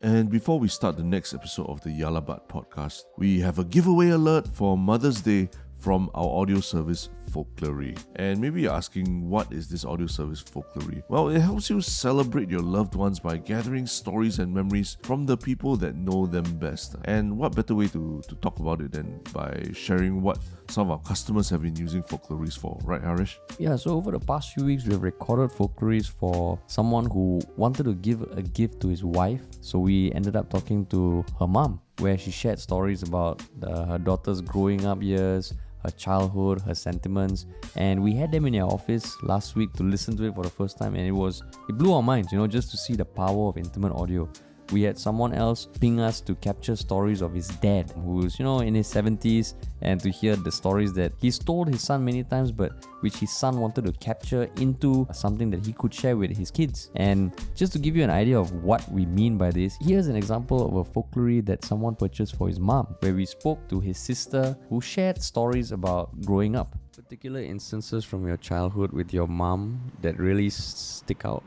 And before we start the next episode of the Yah Lah But podcast, we have a giveaway alert for Mother's Day from our audio service Folklory. And maybe you're asking, what is this audio service Folklory? Well, it helps you celebrate your loved ones by gathering stories and memories from the people that know them best. And what better way to, to talk about it than by sharing what some of our customers have been using Folklories for, right, Harish? Yeah, so over the past few weeks, we have recorded Folklories for someone who wanted to give a gift to his wife. So we ended up talking to her mom, where she shared stories about her daughter's growing up years, her childhood, her sentiments, and we had them in our office last week to listen to it for the first time, and it was it blew our minds, you know, just to see the power of intimate audio we had someone else ping us to capture stories of his dad, who's, you know, in his 70s, and to hear the stories that he's told his son many times, but which his son wanted to capture into something that he could share with his kids. And just to give you an idea of what we mean by this, here's an example of a folklore that someone purchased for his mom, where we spoke to his sister who shared stories about growing up. Particular instances from your childhood with your mom that really stick out,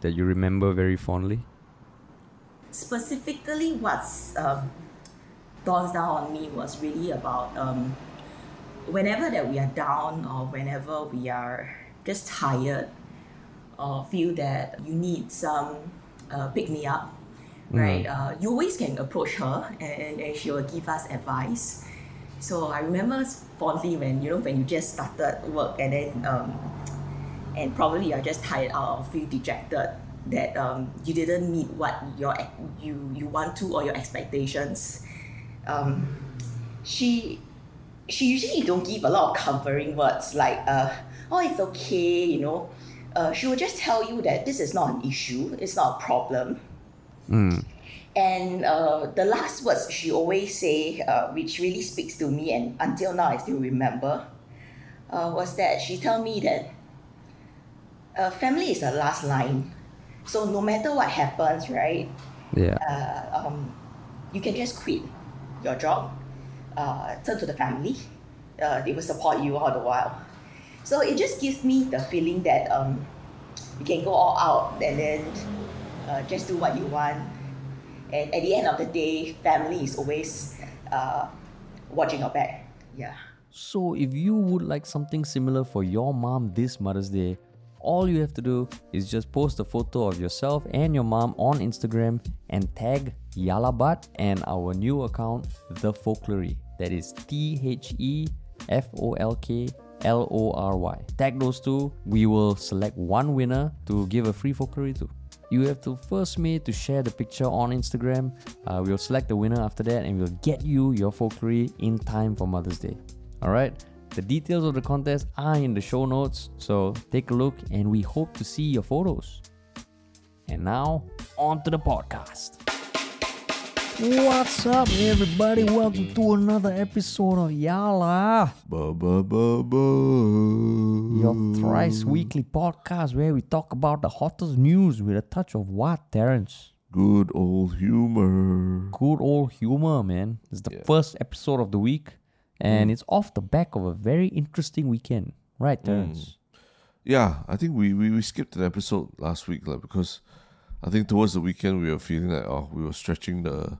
that you remember very fondly? Specifically what's um, dawns down on me was really about um, whenever that we are down or whenever we are just tired or feel that you need some uh, pick me up mm. right uh, you always can approach her and, and she will give us advice so i remember fondly when you know when you just started work and then um, and probably you're just tired out or feel dejected that um, you didn't meet what your you you want to or your expectations. Um, she she usually don't give a lot of comforting words like uh, oh it's okay you know uh, she will just tell you that this is not an issue it's not a problem mm. and uh, the last words she always say uh, which really speaks to me and until now i still remember uh, was that she tell me that uh, family is the last line so no matter what happens, right? Yeah. Uh, um, you can just quit your job, uh, turn to the family. Uh, they will support you all the while. So it just gives me the feeling that um, you can go all out and then uh, just do what you want. And at the end of the day, family is always uh, watching your back. Yeah. So if you would like something similar for your mom this Mother's Day, all you have to do is just post a photo of yourself and your mom on Instagram and tag Yah Lah But and our new account, The Folklory. That is T H E F O L K L O R Y. Tag those two. We will select one winner to give a free folklore to. You have to first me to share the picture on Instagram. Uh, we'll select the winner after that and we'll get you your folklore in time for Mother's Day. All right. The details of the contest are in the show notes, so take a look and we hope to see your photos. And now, on to the podcast. What's up, everybody? Welcome to another episode of Yala. Ba, ba, ba, ba. Your thrice weekly podcast where we talk about the hottest news with a touch of what, Terence? Good old humor. Good old humor, man. It's the yeah. first episode of the week and mm. it's off the back of a very interesting weekend, right, Terence? Mm. Yeah, I think we, we, we skipped an episode last week like, because I think towards the weekend we were feeling like oh we were stretching the,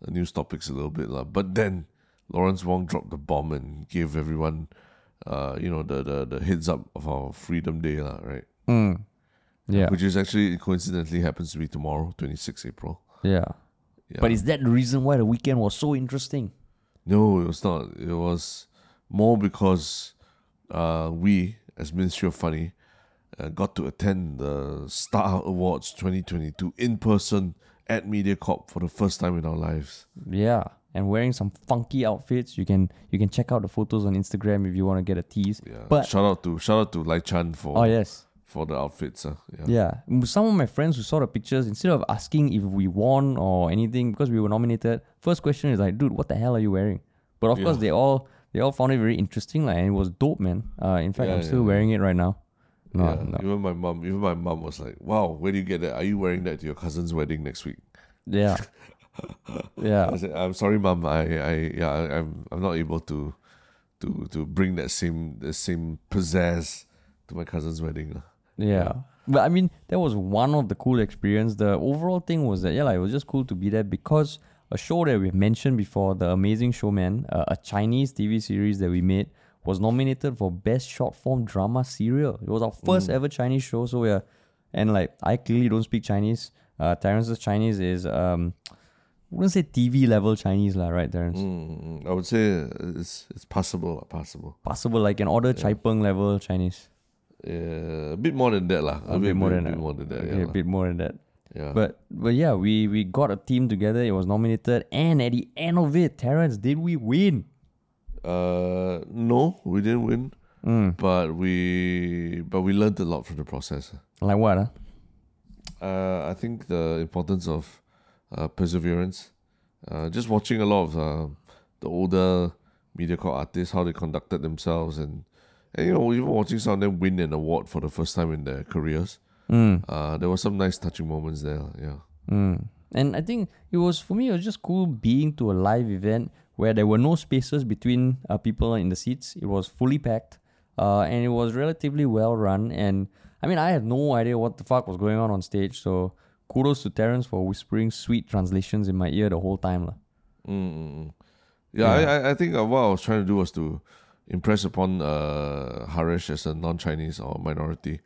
the news topics a little bit like, but then Lawrence Wong dropped the bomb and gave everyone uh, you know the, the, the heads up of our Freedom Day lah, right? Mm. Yeah, which is actually coincidentally happens to be tomorrow, twenty six April. Yeah. yeah. But is that the reason why the weekend was so interesting? No, it was not. It was more because uh, we, as Ministry of Funny, uh, got to attend the Star Awards 2022 in person at MediaCorp for the first time in our lives. Yeah, and wearing some funky outfits. You can you can check out the photos on Instagram if you want to get a tease. Yeah, but shout out to shout out to Lai Chan for oh yes for the outfits. Uh, yeah. yeah, some of my friends who saw the pictures instead of asking if we won or anything because we were nominated, first question is like, dude, what the hell are you wearing? But of yeah. course, they all they all found it very interesting, like, and it was dope, man. Uh, in fact, yeah, I'm still wearing it right now. No, no, Even my mom, even my mom was like, "Wow, where do you get that? Are you wearing that to your cousin's wedding next week?" Yeah, yeah. I said, "I'm sorry, mom. I, I, yeah, I'm, I'm not able to, to, to bring that same, the same pizzazz to my cousin's wedding." Yeah. But I mean, that was one of the cool experience. The overall thing was that yeah, like, it was just cool to be there because a show that we've mentioned before, The Amazing Showman, uh, a Chinese TV series that we made, was nominated for Best Short Form Drama Serial. It was our first ever Chinese show, so we're and like I clearly don't speak Chinese. Uh, Terence's Chinese is um, I wouldn't say TV level Chinese lah, right, Terence? Mm, I would say it's it's possible, possible. Possible like an order Chai Peng level Chinese. Yeah, a bit more than that, lah. A bit more than bit that. more than that. Okay, yeah, a bit more than that. yeah. But but yeah, we we got a team together. It was nominated, and at the end of it, Terence, did we win? uh, no, we didn't win, Mm. but we but we learned a lot from the process. Like what? Huh? Uh, I think the importance of uh, perseverance. Uh, just watching a lot of uh, the older media MediaCorp artists, how they conducted themselves, and, and you know, even watching some of them win an award for the first time in their careers. Mm. Uh, there were some nice touching moments there. Yeah. Mm. And I think it was for me. It was just cool being to a live event where there were no spaces between uh, people in the seats. It was fully packed, uh, and it was relatively well run. And I mean, I had no idea what the fuck was going on on stage. So kudos to Terence for whispering sweet translations in my ear the whole time, lah. Mm. Yeah, Yeah. I, I, I think uh, what I was trying to do was to impress upon uh, Harish as a non-Chinese or minority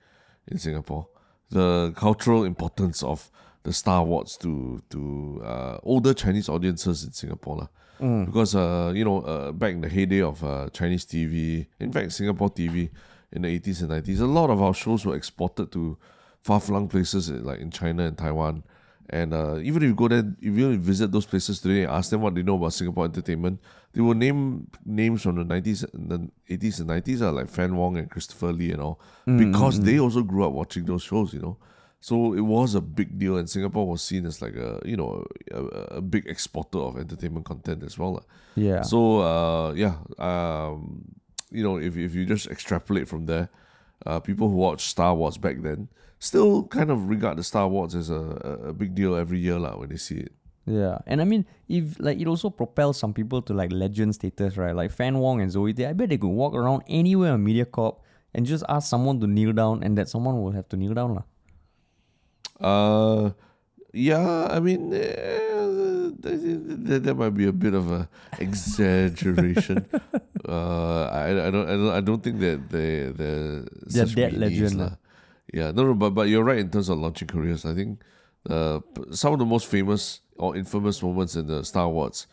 in Singapore the cultural importance of the Star Awards to to uh, older Chinese audiences in Singapore, lah. Because uh, you know, uh, back in the heyday of uh, Chinese TV, in fact, Singapore TV in the eighties and nineties, a lot of our shows were exported to far-flung places like in China and Taiwan. And uh, even if you go there, if you visit those places today and ask them what they know about Singapore entertainment, they will name names from the 90s, the 80s and 90s, uh, like Fann Wong and Christopher Lee and all, because they also grew up watching those shows, you know. So it was a big deal, and Singapore was seen as like a, you know, a, a big exporter of entertainment content as well. Yeah. So uh, yeah, um, you know, if if you just extrapolate from there, uh, people who watched Star Awards back then still kind of regard the Star Awards as a, a- big deal every year lah when they see it. Yeah, and I mean, if like it also propels some people to like legend status, right? Like Fann Wong and Zoe, they, I bet they could walk around anywhere on MediaCorp and just ask someone to kneel down, and that someone will have to kneel down, lah. Uh, yeah, I mean, eh, that, that might be a bit of a exaggeration. uh, I, I don't I don't I don't think that they they're They're such that legend. Yeah, no, no, but but you're right in terms of launching careers. I think uh, some of the most famous or infamous moments in the Star Awards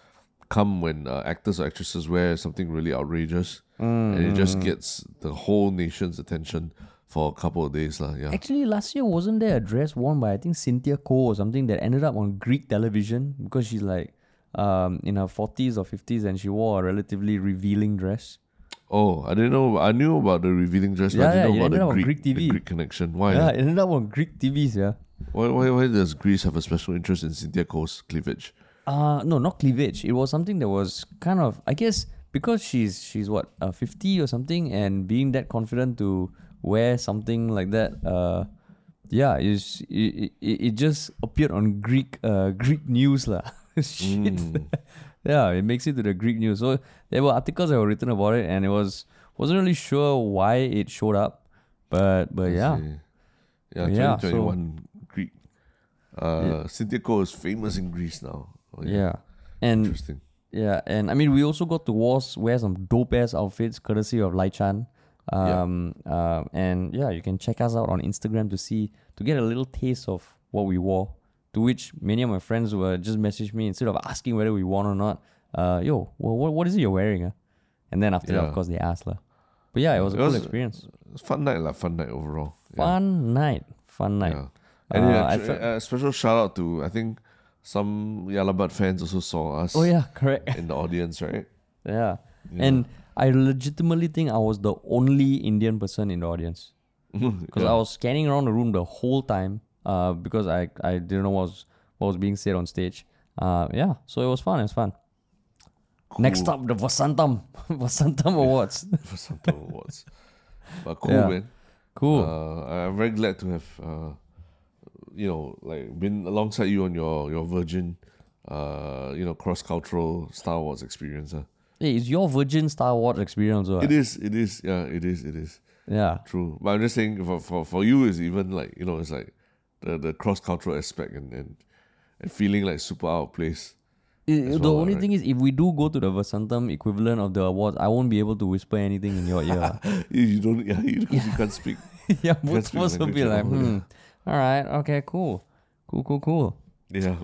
come when uh, actors or actresses wear something really outrageous, and it Mm. just gets the whole nation's attention for a couple of days, lah. Yeah. Actually, last year wasn't there a dress worn by I think Cynthia Koh or something that ended up on Greek television because she's like um in her forties or fifties and she wore a relatively revealing dress. Oh, I didn't know. I knew about the revealing dress, but Yeah, I didn't yeah, know about the Greek, Greek the Greek connection. Why? Yeah, it ended up on Greek TVs. Yeah. Why, why? Why does Greece have a special interest in Cynthia Koh's cleavage? Uh no, not cleavage. It was something that was kind of I guess because she's she's what uh, 50 or something and being that confident to wear something like that uh yeah is it, it, it just appeared on Greek uh Greek news lah. Shit. Mm. yeah, it makes it to the Greek news. So there were articles that were written about it and it was wasn't really sure why it showed up. But but yeah. See. Yeah, Yeah, 2021 Greek. Uh, Cynthia Koh is famous in Greece now. Oh, Yeah. And Interesting. Yeah, and I mean, we also got to was- wear some dope ass outfits courtesy of Lai Chan. Yeah. Um, uh, and yeah, you can check us out on Instagram to see to get a little taste of what we wore. To which many of my friends were just message me instead of asking whether we won or not. Uh, yo, well, what what is it you're wearing? Uh? And then after that, Yeah. of course, they asked lah. But yeah, it was a It cool was- experience. It's fun night, lah. Fun night overall. Yeah. Fun night, fun night. Yeah. And Uh, yeah, I felt- a special shout out to I think some Yah Lah But fans also saw us Oh yeah, correct. in the audience, right? yeah. and I legitimately think I was the only Indian person in the audience. because I was scanning around the room the whole time uh, because I, I didn't know what was what was being said on stage. Uh, yeah, so it was fun. It was fun. Next up, the Vasantham Vasantham Awards. some awards. But cool, Yeah. man. Cool. Uh, I'm very glad to have, uh, you know, like been alongside you on your your Virgin, uh, you know, cross cultural Star Awards experience. Uh. hey, it's your Virgin Star Awards experience, right? It is, it is, yeah, it is, it is. Yeah. True. But I'm just saying for for, for you is even like, you know, it's like the, the cross cultural aspect and, and and feeling like super out of place. I- As the well, only right? thing is, if we do go to the Vasantham equivalent of the awards, I won't be able to whisper anything in your ear. You, don't yeah, you, because you can't speak. yeah, both speak supposed to be like, hmm, all right, okay, cool, cool, cool, cool. Yeah.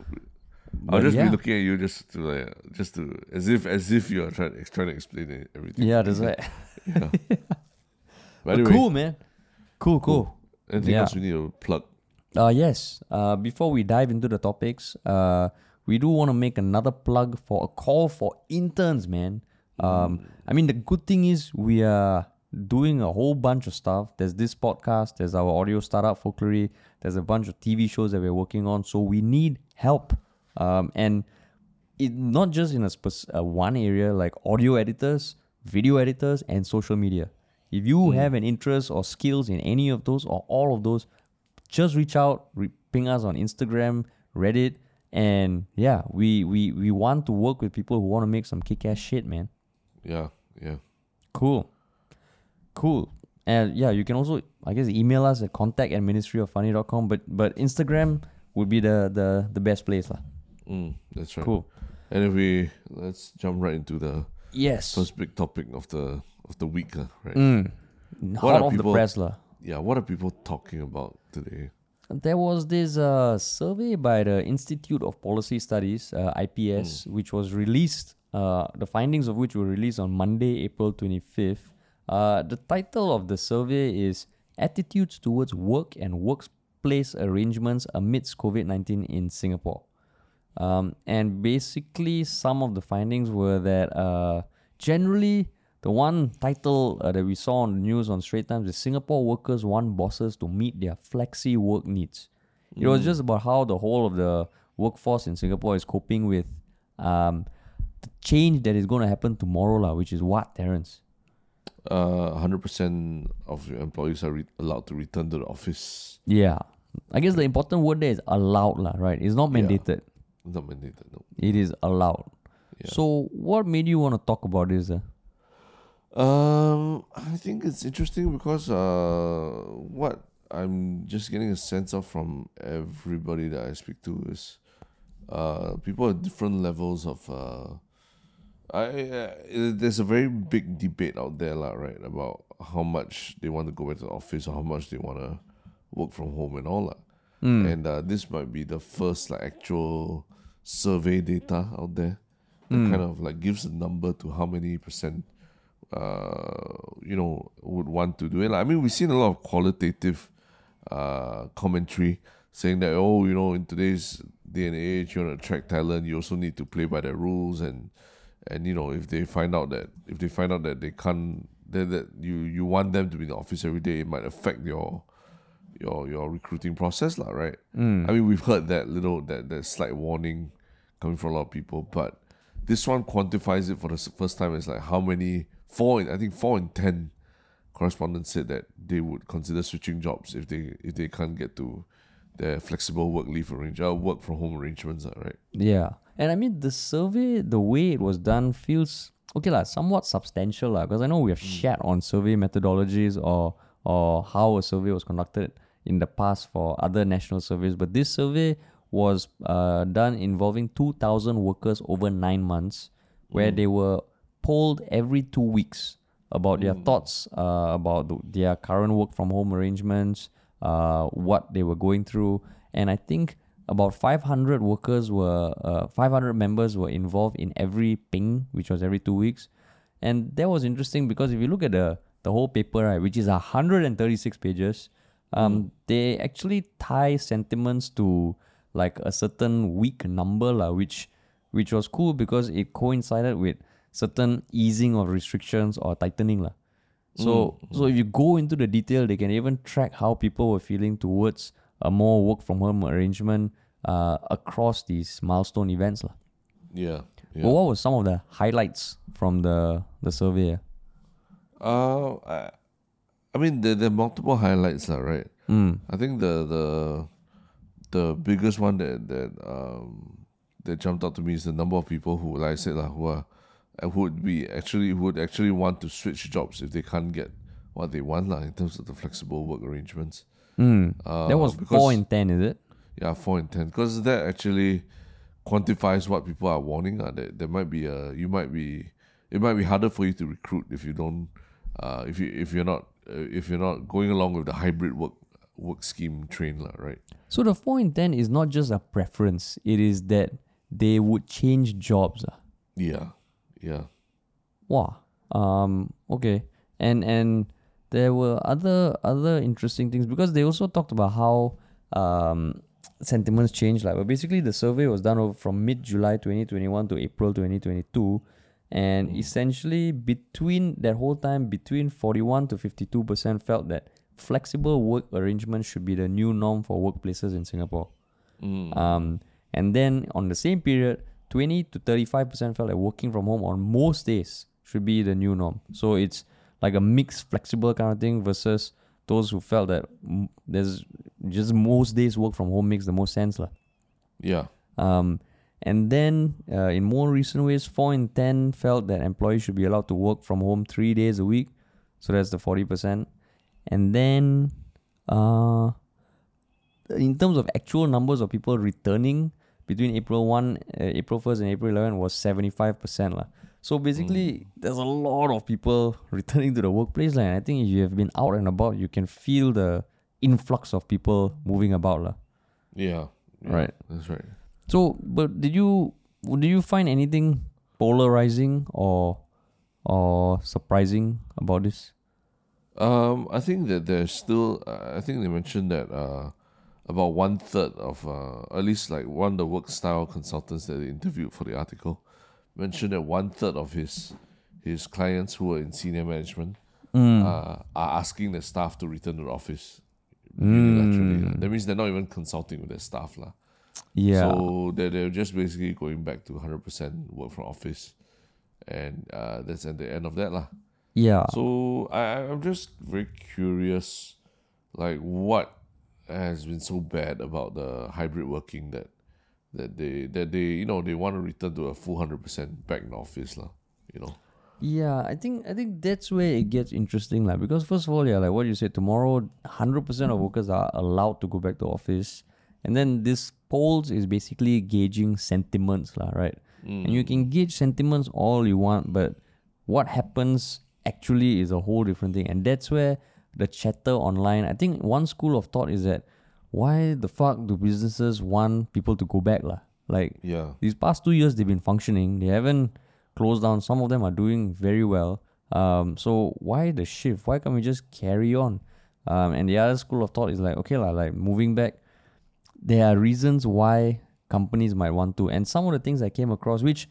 But I'll just yeah. be looking at you just to like just to as if as if you are trying trying to explain it, everything. Yeah, that's right. Yeah. But the cool, man. Cool, cool. anything Yeah. else we need to plug? Uh, yes. Uh, before we dive into the topics, uh, we do want to make another plug for a call for interns, man. Um, I mean, the good thing is we are doing a whole bunch of stuff. There's this podcast, there's our audio startup folklore, there's a bunch of TV shows that we're working on. So we need help. Um, and it not just in a uh, one area like audio editors, video editors, and social media. If you have an interest or skills in any of those or all of those, just reach out, re- ping us on Instagram, Reddit, and yeah, we we we want to work with people who want to make some kick-ass shit, man. Yeah, yeah. Cool, cool, and yeah, you can also I guess email us at contact at ministryoffunny.com, but but Instagram would be the the the best place, lah. Mm, that's right. Cool. And if we let's jump right into the Yes. first big topic of the of the week, right? Mm. What are off the people- press, lah. Yeah, what are people talking about today? There was this uh, survey by the Institute of Policy Studies, uh, IPS, which was released, uh, the findings of which were released on Monday, April 25th. Uh, the title of the survey is Attitudes Towards Work and Workplace Arrangements Amidst COVID 19 in Singapore. Um, and basically, some of the findings were that uh, generally, the one title uh, that we saw on the news on Straits Times is Singapore workers want bosses to meet their flexi work needs. It was just about how the whole of the workforce in Singapore is coping with um, the change that is going to happen tomorrow, lah, which is what, Terence? Uh, hundred percent of your employees are re- allowed to return to the office. Yeah. I guess the important word there is allowed, lah, right? It's not Yeah. mandated. Not mandated, no. It is allowed. Yeah. So, what made you want to talk about this? Uh? Um, I think it's interesting because uh, what I'm just getting a sense of from everybody that I speak to is uh, people at different levels of uh, I uh, there's a very big debate out there, lah, right, about how much they want to go back to the office or how much they want to work from home and all, lah. And uh, this might be the first like actual survey data out there that kind of like gives a number to how many percent uh, you know, would want to do it. I mean, we've seen a lot of qualitative uh, commentary saying that, oh, you know, in today's day and age, you want to attract talent, you also need to play by the rules, and and you know, if they find out that if they find out that they can't, that, that you you want them to be in the office every day, it might affect your your your recruiting process, lah, right? I mean, we've heard that little that that slight warning coming from a lot of people, but this one quantifies it for the first time It's like how many four in, I think four in ten correspondents said that they would consider switching jobs if they if they can't get to their flexible work leave arrangement, uh, work from home arrangements, uh, right? Yeah. And I mean, the survey, the way it was done feels, okay, lah, somewhat substantial, lah, because I know we have shat on survey methodologies or, or how a survey was conducted in the past for other national surveys. But this survey was uh, done involving 2,000 workers over nine months, where they were polled every two weeks about their thoughts uh, about th- their current work from home arrangements, uh, what they were going through, and I think about 500 workers were, uh, 500 members were involved in every ping, which was every two weeks, and that was interesting because if you look at the the whole paper, right, which is 136 pages, um, they actually tie sentiments to like a certain week number, lah, which which was cool because it coincided with certain easing of restrictions or tightening. lah. So so if you go into the detail, they can even track how people were feeling towards a more work from home arrangement uh, across these milestone events. lah. Yeah, yeah. But what were some of the highlights from the, the survey? Uh, I, I mean, there, there are multiple highlights, lah, right? Mm. I think the the the biggest one that that um that jumped out to me is the number of people who, like I said, lah, who are would be actually who would actually want to switch jobs if they can't get what they want lah in terms of the flexible work arrangements. Mm. Uh, that was because- four in ten, is it? Yeah, four in ten. Because that actually quantifies what people are wanting. Uh, that there might be a you might be it might be harder for you to recruit if you don't uh, if you if you're not uh, if you're not going along with the hybrid work work scheme train lah, right? So the four in ten is not just a preference; it is that they would change jobs. ah. Yeah, yeah. Wow. Um. Okay. And and there were other other interesting things because they also talked about how um sentiments changed. Like, but basically the survey was done over from mid July twenty twenty one to April twenty twenty two, and essentially between that whole time, between forty one to fifty two percent felt that flexible work arrangements should be the new norm for workplaces in Singapore. Um, and then on the same period, 20 to 35% felt that working from home on most days should be the new norm. So it's like a mixed, flexible kind of thing versus those who felt that there's just most days work from home makes the most sense. lah. Yeah. Um, and then uh, in more recent ways, 4 in 10 felt that employees should be allowed to work from home three days a week. So that's the 40%. And then uh, in terms of actual numbers of people returning between April 1, uh, April 1st and April 11 was 75%. lah. So basically, there's a lot of people returning to the workplace. lah, And I think if you have been out and about, you can feel the influx of people moving about. lah. Yeah. yeah, Right. That's right. So, but did you did you find anything polarizing or or surprising about this? Um, I think that there's still. Uh, I think they mentioned that uh, about one third of uh, at least like one of the work style consultants that they interviewed for the article mentioned that one third of his his clients who are in senior management uh, are asking their staff to return to the office unilaterally. lah. That means they're not even consulting with their staff lah. Yeah. So they're, they're just basically going back to 100% work from office. And uh, that's at the end of that. lah. yeah. So I- I'm just very curious, like what has been so bad about the hybrid working that that they that they you know they want to return to a full hundred percent back in office lah. You know. Yeah, I think I think that's where it gets interesting, like because first of all, yeah, like what you said, tomorrow hundred percent of workers are allowed to go back to office, and then this polls is basically gauging sentiments, lah, right? Mm. And you can gauge sentiments all you want, but what happens actually is a whole different thing, and that's where the chatter online. I think one school of thought is that why the fuck do businesses want people to go back, lah? Like Yeah. these past two years they've been functioning. They haven't closed down. Some of them are doing very well. Um, so why the shift? Why can't we just carry on? Um, and the other school of thought is like okay lah, like moving back. There are reasons why companies might want to. And some of the things i came across which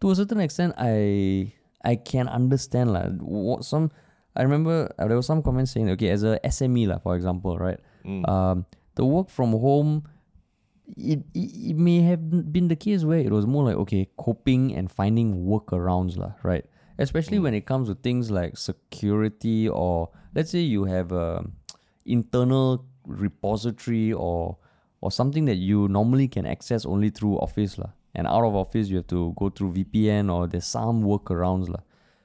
to a certain extent i i can understand like what some i remember uh, there was some comments saying okay as a sme lah, for example right um, the work from home it, it, it may have been the case where it was more like okay coping and finding workarounds lah, right especially when it comes to things like security or let's say you have a internal repository or or something that you normally can access only through office lah. and out of office you have to go through VPN or there's some workarounds lah.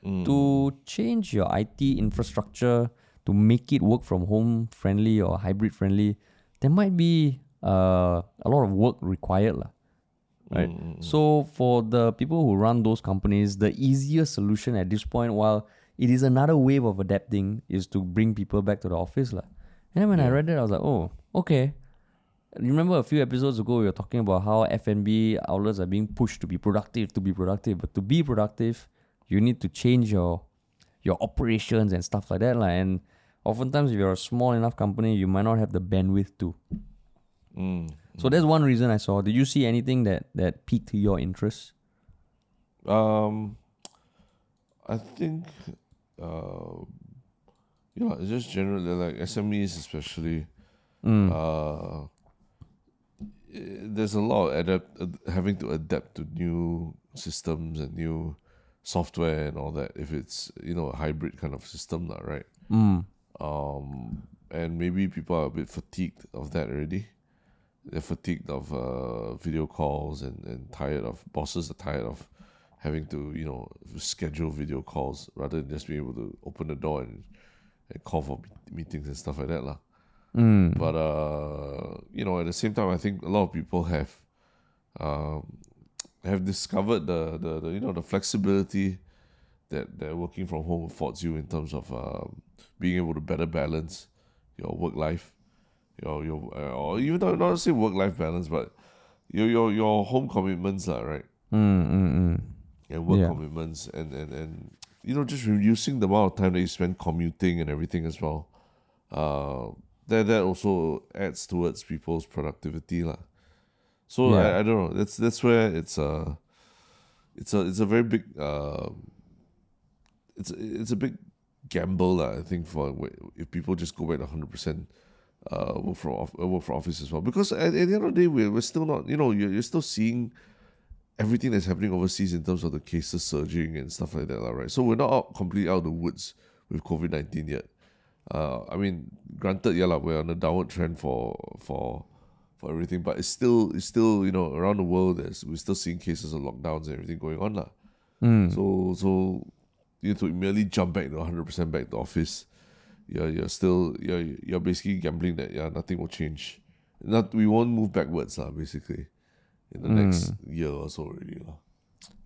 Mm. to change your IT infrastructure to make it work from home friendly or hybrid friendly there might be uh, a lot of work required lah right? Mm, mm, so for the people who run those companies, the easiest solution at this point, while it is another wave of adapting, is to bring people back to the office lah. And then when I read that, I was like, oh, okay. Remember a few episodes ago we were talking about how F&B outlets are being pushed to be productive, to be productive, but to be productive, you need to change your your operations and stuff like that lah. And oftentimes, if you're a small enough company, you might not have the bandwidth to. Mm. So that's one reason I saw. Did you see anything that that piqued your interest? Um, I think, uh, yeah, it's just generally like SMEs, especially. Uh, there's a lot of adapt ad- having to adapt to new systems and new software and all that. If it's you know a hybrid kind of system, lah, right? Mm. Um, and maybe people are a bit fatigued of that already. They're fatigued of uh, video calls and, and tired of bosses are tired of having to you know schedule video calls rather than just being able to open the door and and call for meetings and stuff like that, lah. Mm. But uh, you know, at the same time, I think a lot of people have um, have discovered the, the, the you know the flexibility that that working from home affords you in terms of um, being able to better balance your work life, your your uh, or even though not to say work life balance, but your your your home commitments, lah, right? Mm, mm, mm. and work Yeah. commitments and, and, and you know just reducing the amount of time that you spend commuting and everything as well. Uh, that that also adds towards people's productivity lah. So Yeah. I, I don't know. That's that's where it's a it's a it's a very big uh, it's it's a big gamble lah, I think for if people just go back to hundred percent uh work from off, work from office as well because at, at the end of the day we're, we're still not you know you're, you're still seeing everything that's happening overseas in terms of the cases surging and stuff like that, right? So we're not out, completely out of the woods with COVID nineteen yet. Uh, I mean, granted, yeah, like we're on a downward trend for for for everything, but it's still it's still you know around the world there's we're still seeing cases of lockdowns and everything going on, lah. Mm. So so you to merely jump back to hundred percent back to office, you're you're still you're you're basically gambling that yeah nothing will change, not we won't move backwards, lah. Basically, in the next year or so, already, lah.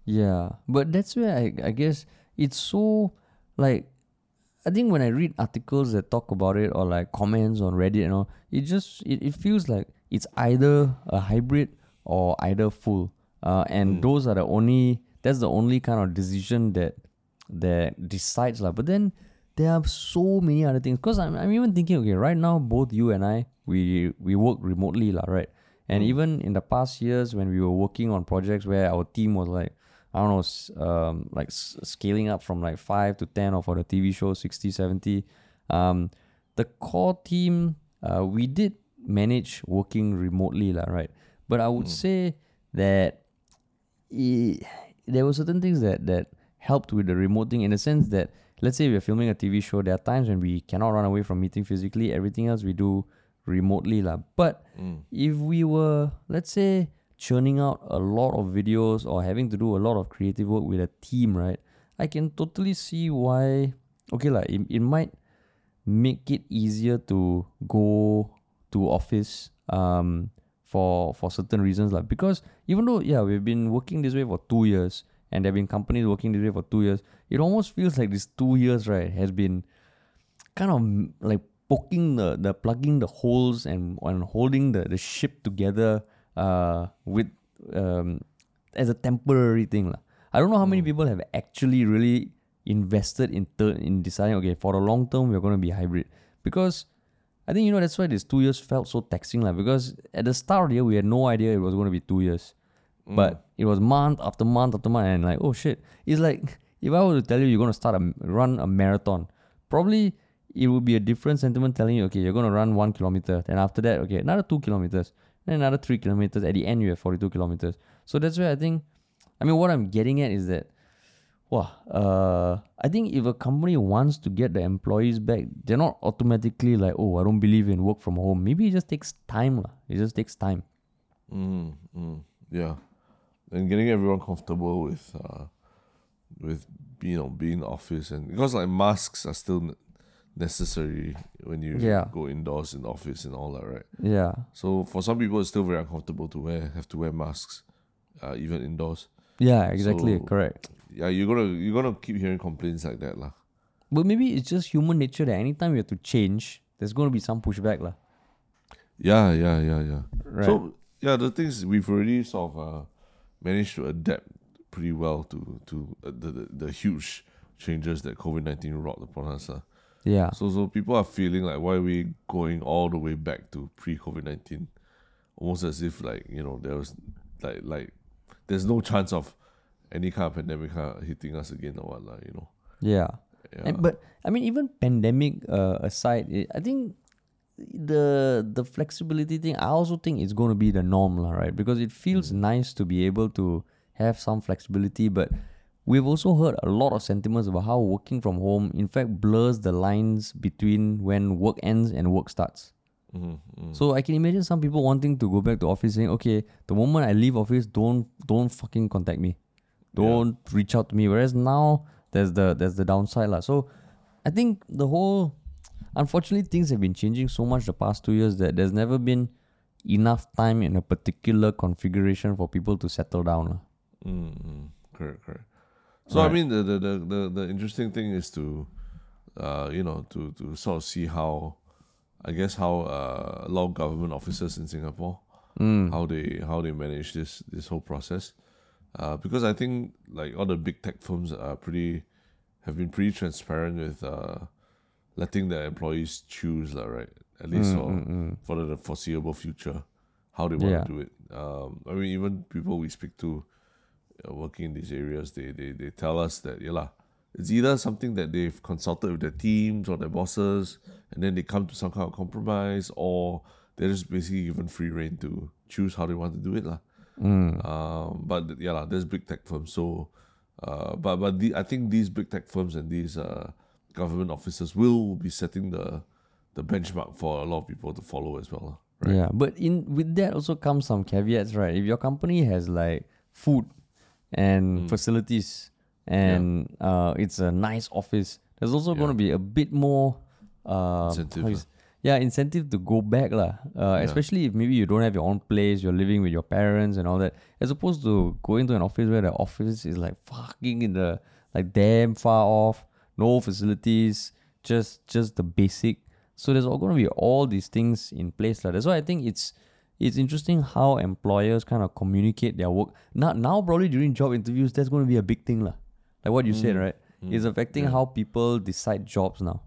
Yeah, but that's where I I guess it's so like I think when I read articles that talk about it or like comments on Reddit and all, it just it, it feels like it's either a hybrid or either full. Uh, and those are the only that's the only kind of decision that that decides lah. But then there are so many other things. Cause I'm I'm even thinking, okay, right now both you and I we we work remotely lah, right? And even in the past years when we were working on projects where our team was like I don't know, um, like s- scaling up from like 5 to 10 or for the TV show 60, 70. Um, the core team, uh, we did manage working remotely, lah, right? But I would hmm. say that i there were certain things that, that helped with the remote thing in the sense that, let's say we're filming a TV show, there are times when we cannot run away from meeting physically, everything else we do remotely. lah. But hmm. if we were, let's say, churning out a lot of videos or having to do a lot of creative work with a team, right? I can totally see why. Okay, like it, it might make it easier to go to office um for for certain reasons like because even though yeah we've been working this way for two years and there have been companies working this way for two years it almost feels like this two years right has been kind of mm, like poking the, the plugging the holes and, and holding the, the ship together uh, with um, as a temporary thing. lah. I don't know how many people have actually really invested in ter- in deciding okay for the long term we're going to be hybrid because I think you know that's why these two years felt so taxing lah because at the start of the year we had no idea it was going to be two years. Mm. But it was month after month after month, and like, oh shit! It's like if I were to tell you you're gonna start a run a marathon, probably it would be a different sentiment telling you, okay, you're gonna run one kilometer, then after that, okay, another two kilometers, then another three kilometers. At the end, you have forty-two kilometers. So that's where I think, I mean, what I'm getting at is that, wow, uh, I think if a company wants to get the employees back, they're not automatically like, oh, I don't believe in work from home. Maybe it just takes time, lah. It just takes time. Mm, mm, yeah, and getting everyone comfortable with uh, with you know being in office and because like masks are still necessary when you Yeah. go indoors in the office and all that, right? Yeah. So for some people, it's still very uncomfortable to wear have to wear masks, uh, even indoors. Yeah, exactly. So- Correct. Yeah, you're gonna you're gonna keep hearing complaints like that, lah. But maybe it's just human nature that anytime we have to change, there's going to be some pushback. lah. Yeah, yeah, yeah, yeah. Right. So yeah, the things we've already sort of uh, managed to adapt pretty well to to uh, the, the the huge changes that COVID nineteen wrought upon us. Uh. yeah. So so people are feeling like why are we going all the way back to pre COVID nineteen, almost as if like you know there was like like there's no chance of any kind of pandemic hitting us again or what lah, you know. Yeah. Yeah. And, but I mean, even pandemic uh, aside, it, I think the the flexibility thing. I also think it's going to be the norm, lah, right? Because it feels nice to be able to have some flexibility, but we've also heard a lot of sentiments about how working from home, in fact, blurs the lines between when work ends and work starts. Mm-hmm, So I can imagine some people wanting to go back to office saying, okay, the moment I leave office, don't don't fucking contact me. Don't reach out to me. Whereas now there's the there's the downside. lah. So I think the whole unfortunately things have been changing so much the past two years that there's never been enough time in a particular configuration for people to settle down. lah. Mm, mm, correct, correct. So I mean, the, the the the the interesting thing is to, uh, you know, to to sort of see how, I guess how uh, a lot of government officers in Singapore, how they how they manage this this whole process, uh, because I think like all the big tech firms are pretty, have been pretty transparent with uh, letting their employees choose, lah, right? At least for for the foreseeable future, how they want Yeah. to do it. Um, I mean, even people we speak to uh, working in these areas, they, they, they tell us that, yeah, lah, it's either something that they've consulted with their teams or their bosses, and then they come to some kind of compromise, or they're just basically given free reign to choose how they want to do it. lah. Um, but yeah, lah, there's big tech firms. So, uh, but but the, I think these big tech firms and these uh, government officers will be setting the the benchmark for a lot of people to follow as well. Right? Yeah, but in with that also comes some caveats, right? If your company has like food and facilities and uh, it's a nice office, there's also going to be a bit more uh, Incentive, how you lah. s- yeah, incentive to go back lah. Uh, Especially if maybe you don't have your own place, you're living with your parents and all that, as opposed to going to an office where the office is like fucking in the like damn far off, no facilities, just just the basic. So there's all going to be all these things in place lah. That's why I think it's it's interesting how employers kind of communicate their work. Now now probably during job interviews, that's going to be a big thing lah. Like what you said, right? It's affecting how people decide jobs now.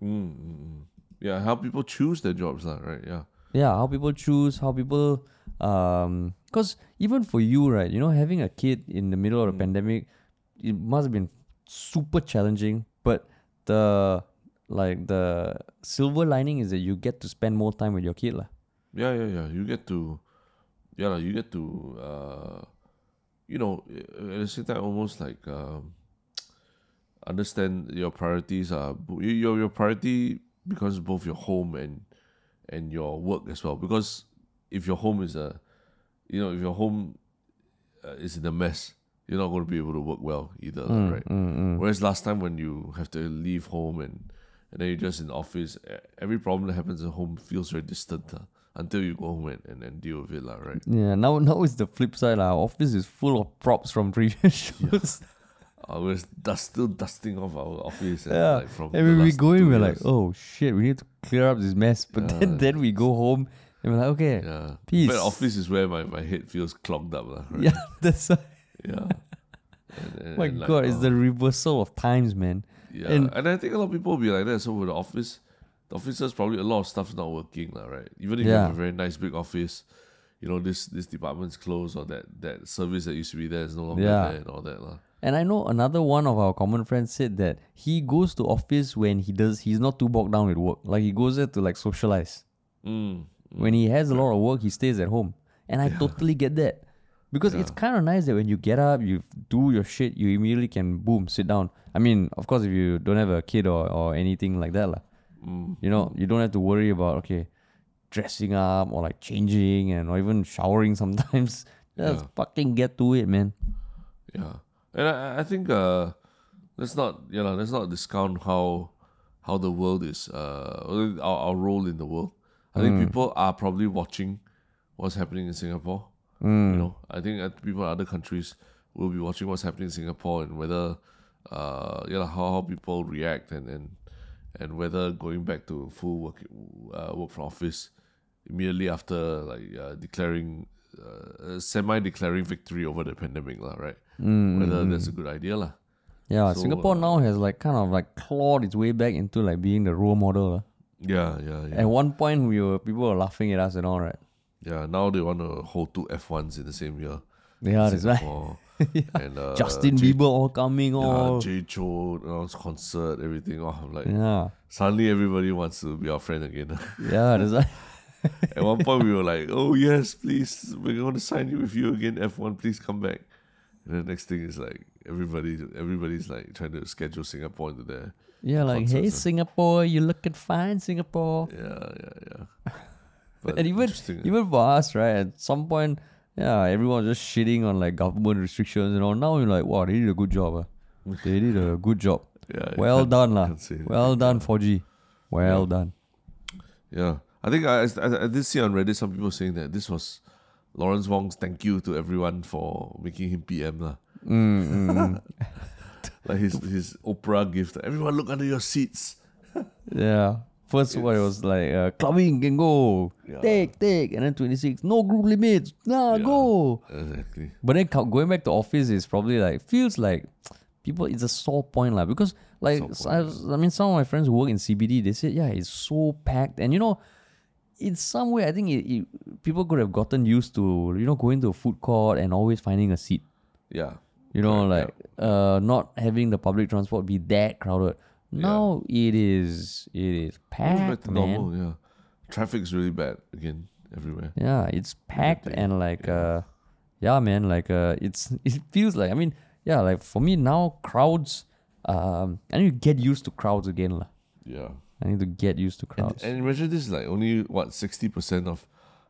Mm, mm, mm. Yeah, how people choose their jobs, lah, right? Yeah. yeah how people choose how people um because even for you right you know having a kid in the middle of the pandemic it must have been super challenging but the like the silver lining is that you get to spend more time with your kid lah. Yeah, yeah, yeah. You get to, yeah, lah, you get to, uh, you know, at the same time, almost like um, understand your priorities are your your priority becomes both your home and and your work as well. Because if your home is a, you know, if your home uh, is in a mess, you're not going to be able to work well either, lah, right? Whereas last time when you have to leave home and and then you're just in the office, every problem that happens at home feels very distant uh, until you go home and, and, and deal with it, lah, right? yeah now now it's the flip side lah. our office is full of props from previous shows I was dust, still dusting off our office and yeah like from and when we go in we're like oh shit we need to clear up this mess but then then we go home and we're like okay yeah, peace. But office is where my, my head feels clogged up, right? yeah that's why yeah. And, and- my like, god it's the uh, reversal of times man Yeah, And- and, I think a lot of people will be like that. So with the office, the office officers probably a lot of stuff's not working, lah, right? Even if you have a very nice big office, you know this this department's closed or that that service that used to be there is no longer Yeah. there and all that, lah. And I know another one of our common friends said that he goes to office when he does he's not too bogged down with work. Like he goes there to like socialize. Mm. When he has a lot of work, he stays at home. And I totally get that. Because it's kind of nice that when you get up, you do your shit, you immediately can boom, sit down. I mean, of course, if you don't have a kid or, or anything like that, lah, Mm. you know, you don't have to worry about, okay, dressing up or like changing and or even showering sometimes. Just Yeah. fucking get to it, man. Yeah, and I, I think uh, let's not you know let's not discount how how the world is uh our, our role in the world. I think people are probably watching what's happening in Singapore. You know, I think people in other countries will be watching what's happening in Singapore and whether uh you know how, how people react and and and whether going back to full work uh, work from office immediately after like uh, declaring uh, semi declaring victory over the pandemic lah, right? Whether that's a good idea lah. Yeah, So, Singapore now has like kind of like clawed its way back into like being the role model. ah. Yeah, yeah, yeah. At one point, we were people were laughing at us and all, right? yeah, now they want to hold two F1s in the same year. Yeah, that's right. Singapore and uh, Justin J- Bieber all coming, Yeah, Jay Chou, you know, concert, everything. Oh, I'm like, yeah, suddenly everybody wants to be our friend again. yeah, that's right. At one point, we were like, oh, yes, please, we're going to sign you with you again, F1, please come back. And the next thing is like, everybody, everybody's like trying to schedule Singapore into there. Yeah, like hey. Singapore, you looking fine, Singapore. Yeah, yeah, yeah. But and even uh, even for us, right? At some point, yeah, everyone was just shitting on like government restrictions and all. Now you're like, wow, they did a good job. ah. They did a good job. yeah, Well done, lah. can't say anything, Well done, 4G. Well done. Yeah, I think I, I I did see on Reddit some people saying that this was Lawrence Wong's thank you to everyone for making him PM lah. like his his Oprah gift. Everyone look under your seats. Yeah. First one it was like uh, clubbing can go, Yeah. take take, and then twenty six no group limits, nah Yeah. go. Exactly. But then going back to office is probably like feels like people it's a sore point lah because like I, I mean some of my friends who work in CBD they said yeah it's so packed and you know in some way I think it, it, people could have gotten used to you know going to a food court and always finding a seat Yeah. you know Correct, like uh not having the public transport be that crowded now it is it is packed man normal. Yeah. Traffic's really bad again everywhere. Yeah, it's packed and like uh yeah man, like uh it's it feels like I mean, yeah, like for me now crowds um I need to get used to crowds again. lah. Yeah. I need to get used to crowds. and imagine this is like only what sixty percent of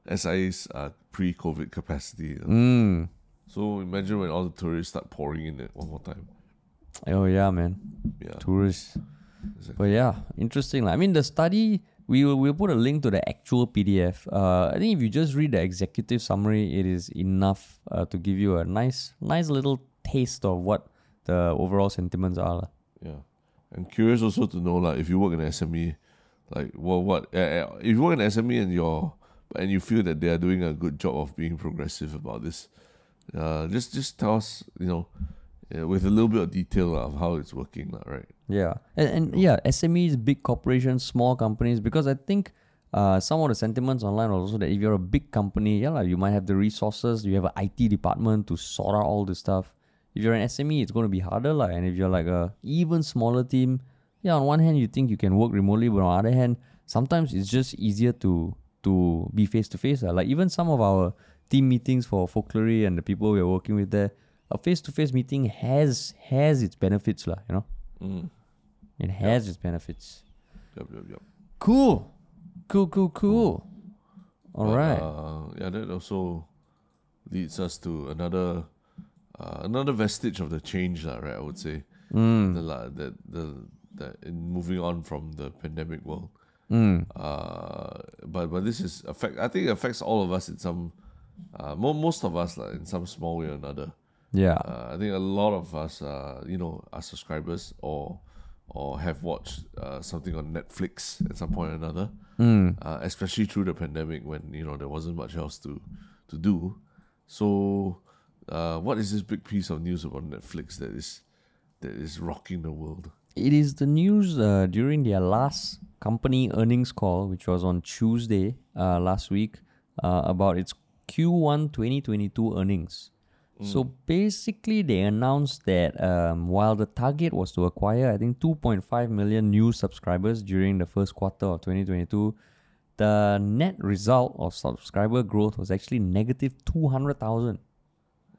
SIA's uh, pre-COVID capacity. Mm. So imagine when all the tourists start pouring in it one more time. Oh yeah, man. Yeah. Tourists. Exactly. But yeah, interesting. I mean the study we will we'll put a link to the actual PDF. Uh I think if you just read the executive summary, it is enough uh, to give you a nice nice little taste of what the overall sentiments are. Yeah. I'm curious also to know like if you work in SME, like what what uh, if you work in SME and you're and you feel that they are doing a good job of being progressive about this, uh, just just tell us you know uh, with a little bit of detail of how it's working, right? Yeah, and, and yeah, SMEs, big corporations, small companies. Because I think uh, some of the sentiments online are also that if you're a big company, yeah, like you might have the resources, you have an IT department to sort out all this stuff. If you're an SME, it's going to be harder, like. And if you're like a even smaller team, yeah, on one hand you think you can work remotely, but on the other hand, sometimes it's just easier to to be face to face. Like even some of our team meetings for Folklory and the people we're working with there, a face to face meeting has has its benefits, lah. You know. Mm. It has its benefits. Yep, yep, yep. Cool. Cool, cool, cool. All But, right. Uh, yeah, that also leads us to another uh, another vestige of the change, lah, right? I would say Mm. the that the that in moving on from the pandemic world. Mm. Uh, but but this is affect. I think it affects all of us in some. Uh, mo- most of us, like in some small way or another. Yeah. Uh, I think a lot of us, uh, you know, are subscribers or or have watched uh, something on Netflix at some point or another. Mm. Uh, especially through the pandemic when you know there wasn't much else to to do. So, uh, what is this big piece of news about Netflix that is that is rocking the world? It is the news uh, during their last company earnings call, which was on Tuesday uh, last week, uh, about its Q1 2022 earnings. So basically, they announced that um, while the target was to acquire, I think, 2.5 million new subscribers during the first quarter of 2022, the net result of subscriber growth was actually negative 200,000.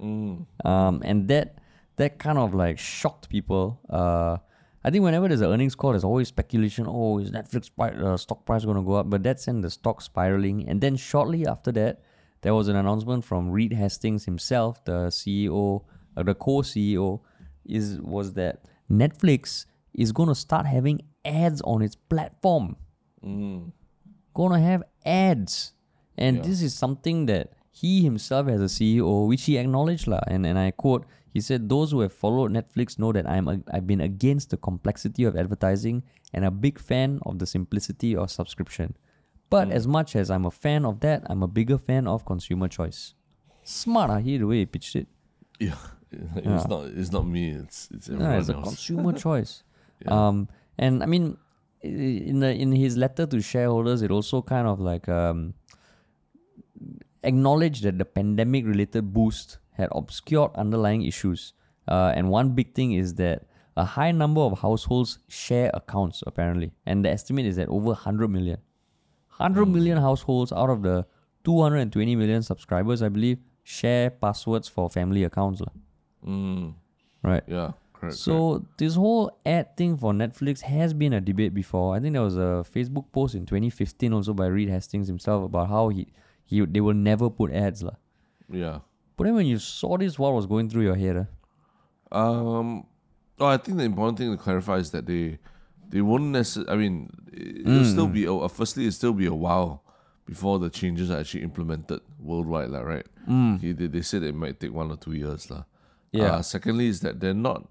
Mm. um, and that that kind of like shocked people. Uh, I think whenever there's an earnings call, there's always speculation. Oh, is Netflix pri- uh, stock price going to go up? But that sent the stock spiraling. And then shortly after that, there was an announcement from Reed Hastings himself, the CEO, uh, the co-CEO, is was that Netflix is going to start having ads on its platform Mm. gonna have ads. And Yeah. this is something that he himself as a CEO, which he acknowledged lah, and, and I quote, he said, Those who have followed Netflix know that I'm a, I've been against the complexity of advertising and a big fan of the simplicity of subscription. But as much as I'm a fan of that, I'm a bigger fan of consumer choice. Smart, ah, he the way he pitched it. Yeah, it's Yeah. not it's not me. It's it's everyone it's a consumer choice. Yeah. Um, and I mean, in the in his letter to shareholders, it also kind of like um, acknowledged that the pandemic-related boost had obscured underlying issues. Uh, and one big thing is that a high number of households share accounts apparently, and the estimate is that over 100 million. 100 million households out of the 220 million subscribers, I believe, share passwords for family accounts. Mm. right? Yeah, correct. So this whole ad thing for Netflix has been a debate before. I think there was a Facebook post in 2015 also by Reed Hastings himself about how he he they will never put ads lah. yeah. But then when you saw this, what was going through your head? ah? Um, oh, I think the important thing to clarify is that they they won't necessarily. I mean, it'll still be. A, firstly, it'll still be a while before the changes are actually implemented worldwide, lah. Right? He- They, they said it might take one or two years, lah. Yeah. Uh, secondly, is that they're not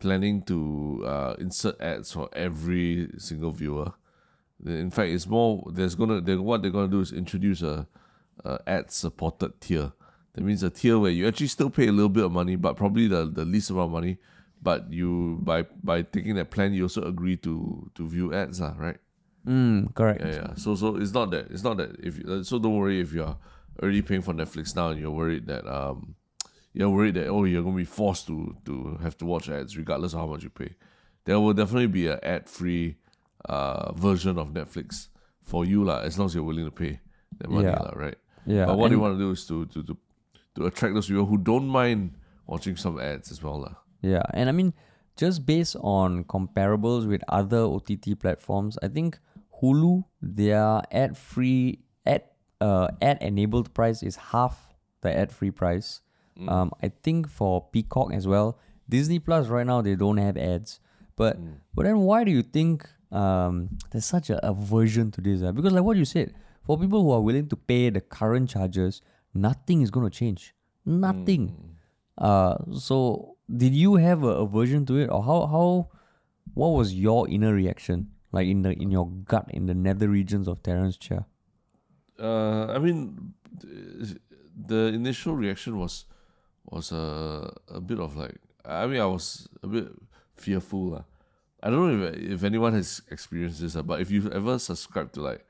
planning to uh, insert ads for every single viewer. In fact, it's more. There's gonna. They, what they're gonna do is introduce a, a ad supported tier. That means a tier where you actually still pay a little bit of money, but probably the, the least amount of money. But you by by taking that plan, you also agree to to view ads, lah, right? Mm, correct. Yeah, yeah. So so it's not that it's not that if you, uh, so don't worry if you're already paying for Netflix now and you're worried that um you're worried that oh you're gonna be forced to to have to watch ads regardless of how much you pay. There will definitely be an ad free uh version of Netflix for you lah, as long as you're willing to pay that money Yeah. lah, right? Yeah, But what you want to do is to to to to attract those people who don't mind watching some ads as well lah. Yeah, and I mean, just based on comparables with other OTT platforms, I think Hulu their ad free ad uh ad enabled price is half the ad free price. Um, I think for Peacock as well, Disney Plus right now they don't have ads, but but then why do you think um there's such a aversion to this? ah? Because like what you said, for people who are willing to pay the current charges, nothing is going to change. Nothing. Uh, so did you have a aversion to it, or how how what was your inner reaction like in the in your gut in the nether regions of Terence chair? Uh, I mean, the initial reaction was was a a bit of like I mean I was a bit fearful lah. I don't know if if anyone has experienced this, ah, but if you've ever subscribed to like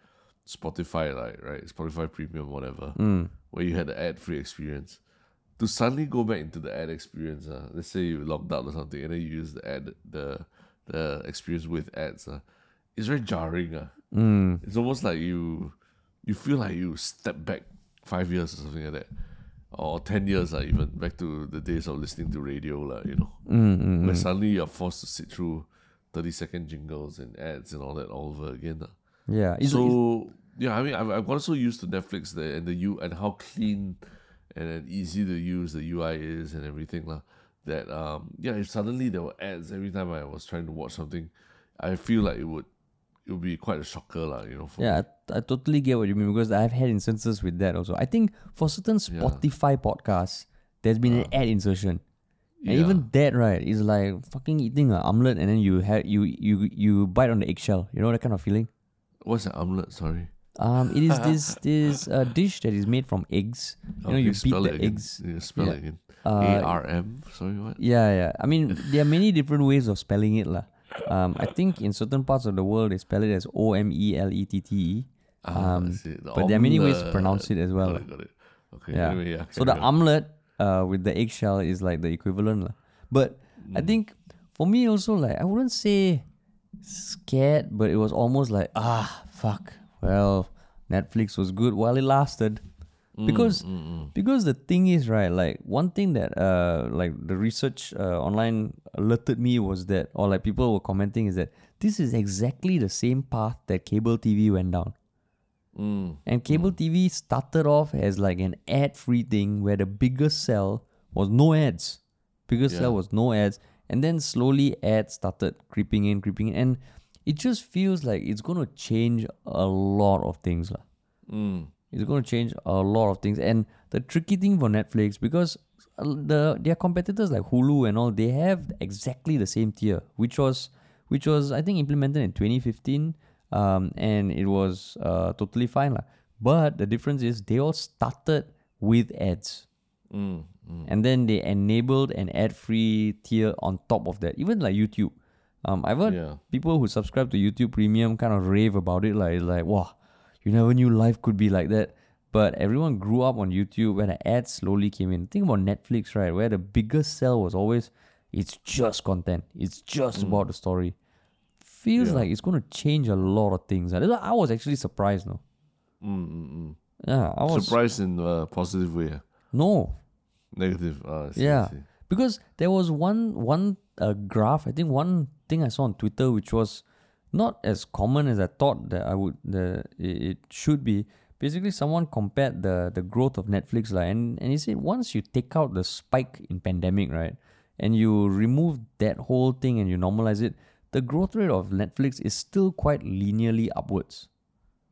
Spotify, like right Spotify Premium, whatever, where you had the ad free experience, to suddenly go back into the ad experience, uh, let's say you logged out or something, and then you use the ad the the experience with ads, uh, it's very jarring. Uh. It's almost like you you feel like you step back five years or something like that. Or ten years, uh, even back to the days of listening to radio, like, you know. Where suddenly you're forced to sit through thirty second jingles and ads and all that all over again. Uh. Yeah, it's, so yeah, I mean I've, I've got so used to Netflix the, and the U and how clean and, easy to use the UI is and everything lah. That um yeah, if suddenly there were ads every time I was trying to watch something, I feel like it would it would be quite a shocker lah, you know. For yeah, I, I totally get what you mean because I've had instances with that also. I think for certain Spotify podcasts, there's been an ad insertion. And Yeah. even that, right, is like fucking eating an omelette and then you have you you you bite on the eggshell. You know that kind of feeling. What's an omelet? Sorry. Um, it is this this uh, dish that is made from eggs. You know, Okay, you beat spell the it again. eggs. Yeah, spell it again. Uh, A R M. Sorry, what? Yeah, yeah. I mean, there are many different ways of spelling it, lah. Um, I think in certain parts of the world they spell it as O M E L E T T E. Ah, Um, see. The but there are many ways to pronounce it as well. Got it, got it. Okay. Yeah. Anyway, yeah. So the on. omelette uh, with the eggshell is like the equivalent. lah. But I think for me also like I wouldn't say scared, but it was almost like ah fuck. Well, Netflix was good while it lasted. Because because the thing is right, like one thing that uh like the research uh, online alerted me was that or like people were commenting is that this is exactly the same path that cable TV went down. Mm. And cable TV started off as like an ad free thing where the biggest sell was no ads. Biggest Yeah. sell was no ads. And then slowly ads started creeping in, creeping in. And it just feels like it's going to change a lot of things. Mm. It's going to change a lot of things. And the tricky thing for Netflix, because uh, the their competitors like Hulu and all, they have exactly the same tier, which was which was I think implemented in 2015, um, and it was uh, totally fine lah. But the difference is they all started with ads, Mm. Mm. and then they enabled an ad-free tier on top of that. Even like YouTube, um, I've heard Yeah. people who subscribe to YouTube Premium kind of rave about it. Like, it's like, wow, you never knew life could be like that. But everyone grew up on YouTube when the ads slowly came in. Think about Netflix, right? Where the biggest sell was always, it's just content. It's just about the story. Feels Yeah. like it's going to change a lot of things. I was actually surprised, no? Mm, mm, mm. Yeah, I was. Surprised in a positive way. No, Negative. Ah, see, Yeah, because there was one one uh, graph. I think one thing I saw on Twitter, which was not as common as I thought that I would the it, should be. Basically, someone compared the the growth of Netflix, like, and and he said once you take out the spike in pandemic, right, and you remove that whole thing and you normalize it, the growth rate of Netflix is still quite linearly upwards.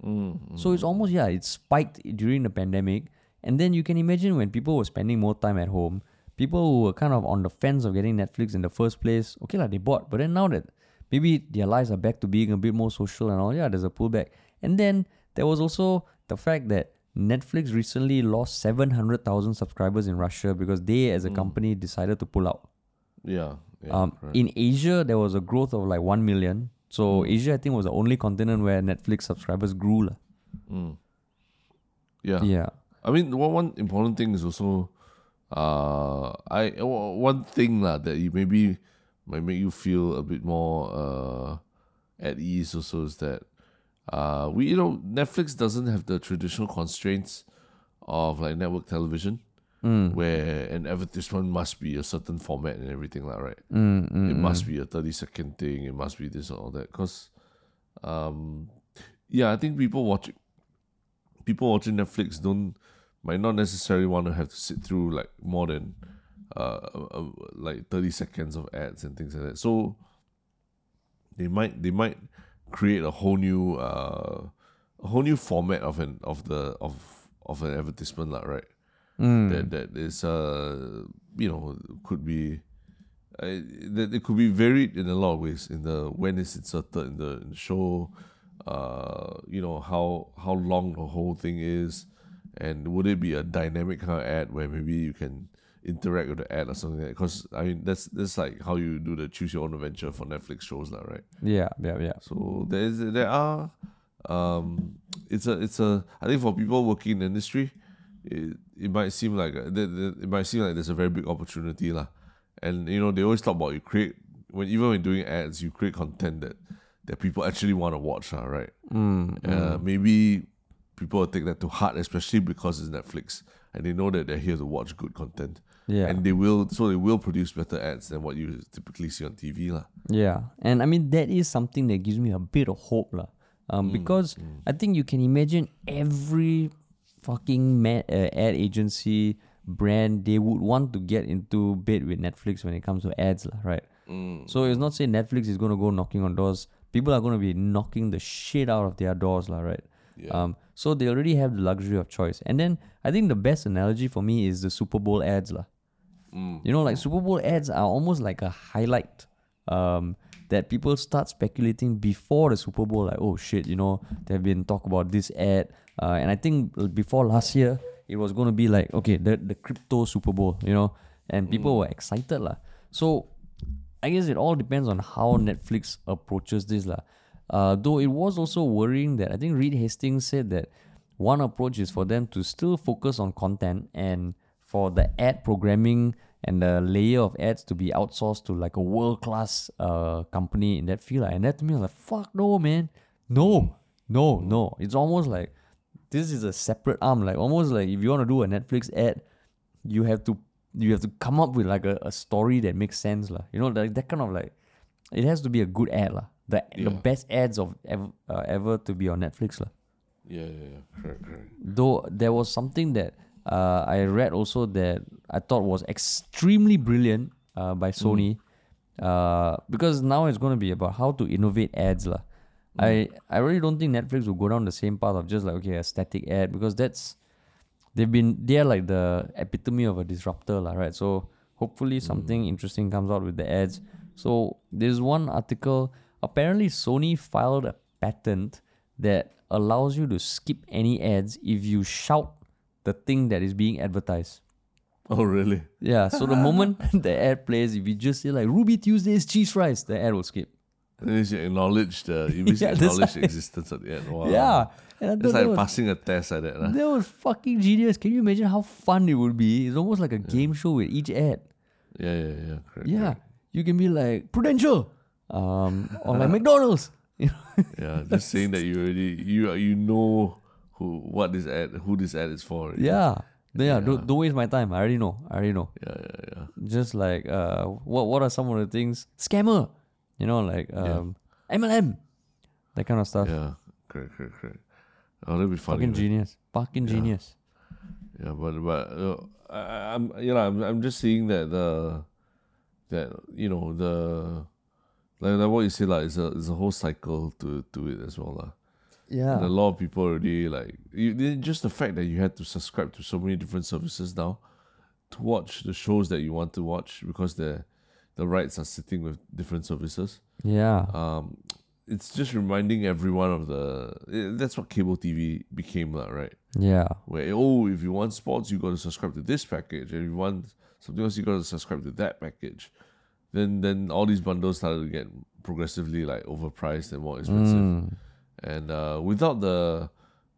Mm, So it's almost yeah, it spiked during the pandemic, and then you can imagine when people were spending more time at home, people who were kind of on the fence of getting Netflix in the first place, okay lah, they bought. But then now that maybe their lives are back to being a bit more social and all, yeah, there's a pullback. And then there was also the fact that Netflix recently lost seven hundred thousand subscribers in Russia because they, as a company, decided to pull out. yeah. Yeah. Um, correct. in Asia, there was a growth of like 1 million. So Asia, I think, was the only continent where Netflix subscribers grew. Mm. Yeah. Yeah. I mean, one one important thing is also, uh, I one thing lah that you maybe might make you feel a bit more uh at ease also is that uh we you know Netflix doesn't have the traditional constraints of like network television where an advertisement must be a certain format and everything like right. Mm, it must be a thirty second thing. It must be this or all that because, um, yeah, I think people watching people watching Netflix don't might not necessarily want to have to sit through like more than uh, uh, uh, like 30 seconds of ads and things like that. So they might they might create a whole new uh, a whole new format of an of the of of an advertisement lah, right? That that is uh you know could be uh, that it could be varied in a lot of ways in the when it's inserted in the, in the show uh you know how how long the whole thing is and would it be a dynamic kind of ad where maybe you can interact with the ad or something like that because i mean that's that's like how you do the choose your own adventure for netflix shows now right Yeah, yeah, yeah. so there is there are um it's a it's a I think for people working in the industry it, it might seem like a, that- it might seem like there's a very big opportunity lah. And you know they always talk about you create when even when doing ads you create content that that people actually want to watch right? Mm, Uh, maybe people take that to heart, especially because it's Netflix and they know that they're here to watch good content. Yeah. And they will so they will produce better ads than what you typically see on TV lah. Yeah, and I mean that is something that gives me a bit of hope, lah. Um, because I think you can imagine every fucking ma- uh, ad agency brand they would want to get into bed with Netflix when it comes to ads, lah, right? So it's not saying Netflix is gonna go knocking on doors. People are gonna be knocking the shit out of their doors, lah, right? Um, so they already have the luxury of choice. And then I think the best analogy for me is the Super Bowl ads, lah. You know, like Super Bowl ads are almost like a highlight um, that people start speculating before the Super Bowl. Like, oh shit, you know, there have been talk about this ad, uh, and I think before last year it was going to be like, okay, the the crypto Super Bowl, you know, and people were excited lah. So I guess it all depends on how Netflix approaches this lah. Uh, though it was also worrying that I think Reed Hastings said that one approach is for them to still focus on content and for the ad programming and the layer of ads to be outsourced to like a world class uh, company in that field. And that to me, was like, fuck no, man. No, no, no. It's almost like this is a separate arm. Like almost like if you want to do a Netflix ad, you have to you have to come up with like a, a story that makes sense. lah. You know, like that kind of like it has to be a good ad. lah. The the best ads of ever, uh, ever to be on Netflix. lah. Yeah, yeah, yeah. Correct, correct. Though there was something that uh, I read also that I thought was extremely brilliant uh, by Sony, uh, because now it's going to be about how to innovate ads lah. I I really don't think Netflix will go down the same path of just like okay a static ad because that's they've been they're like the epitome of a disruptor lah, right? So hopefully something interesting comes out with the ads. So there's one article. Apparently, Sony filed a patent that allows you to skip any ads if you shout the thing that is being advertised. Oh, really? Yeah. So the moment the ad plays, if you just say like Ruby Tuesdays cheese fries, the ad will skip. Least you acknowledge the you Yeah, acknowledge the existence of the ad. Wow. Yeah. And It's like was, passing a test like that. Huh? that was fucking genius. Can you imagine how fun it would be? It's almost like a game show with each ad. Yeah, yeah, yeah. Correct. Yeah. correct. You can be like Prudential, um, or like McDonald's. You know? Yeah, just saying that you already you you know who what this ad who this ad is for. already. yeah. Yeah, Don't, don't waste my time. I already know. I already know. Yeah, yeah, yeah. Just like uh, what what are some of the things? Scammer, you know, like um, MLM, that kind of stuff. Yeah. Correct, correct, correct. Oh, that'd be funny. Fucking genius. Fucking genius. Yeah, but but uh, I- I'm you know I'm I'm just seeing that the that you know the like, like what you say, like it's a it's a whole cycle to to it as well, lah. Yeah. And a lot of people already like you, then just the fact that you had to subscribe to so many different services now to watch the shows that you want to watch because the the rights are sitting with different services. Yeah. Um, it's just reminding everyone of the eh, that's what cable TV became, lah, right? yeah. Where oh, if you want sports, you got to subscribe to this package, and if you want something else, you got to subscribe to that package. Then then all these bundles started to get progressively like overpriced and more expensive Mm. and uh, without the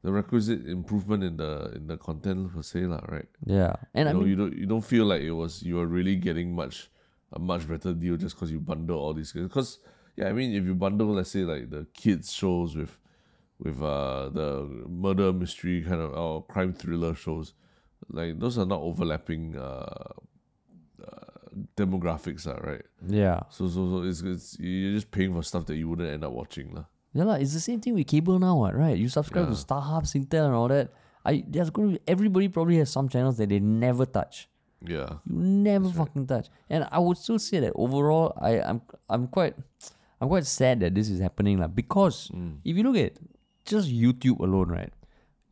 the requisite improvement in the in the content per se, lah, right? Yeah. And you I know, mean, you don't you don't feel like it was you are really getting much a much better deal just because you bundle all these because yeah, I mean if you bundle let's say like the kids shows with with uh the murder mystery kind of or crime thriller shows, like those are not overlapping uh demographics, lah, right? yeah. So so so it's, it's you're just paying for stuff that you wouldn't end up watching, lah. Yeah, lah. It's the same thing with cable now, what, right? You subscribe to StarHub, Singtel, and all that. I there's going to be everybody probably has some channels that they never touch. Yeah. You never fucking touch. And I would still say that overall, I I'm I'm quite I'm quite sad that this is happening, lah. Because Mm. if you look at just YouTube alone, right?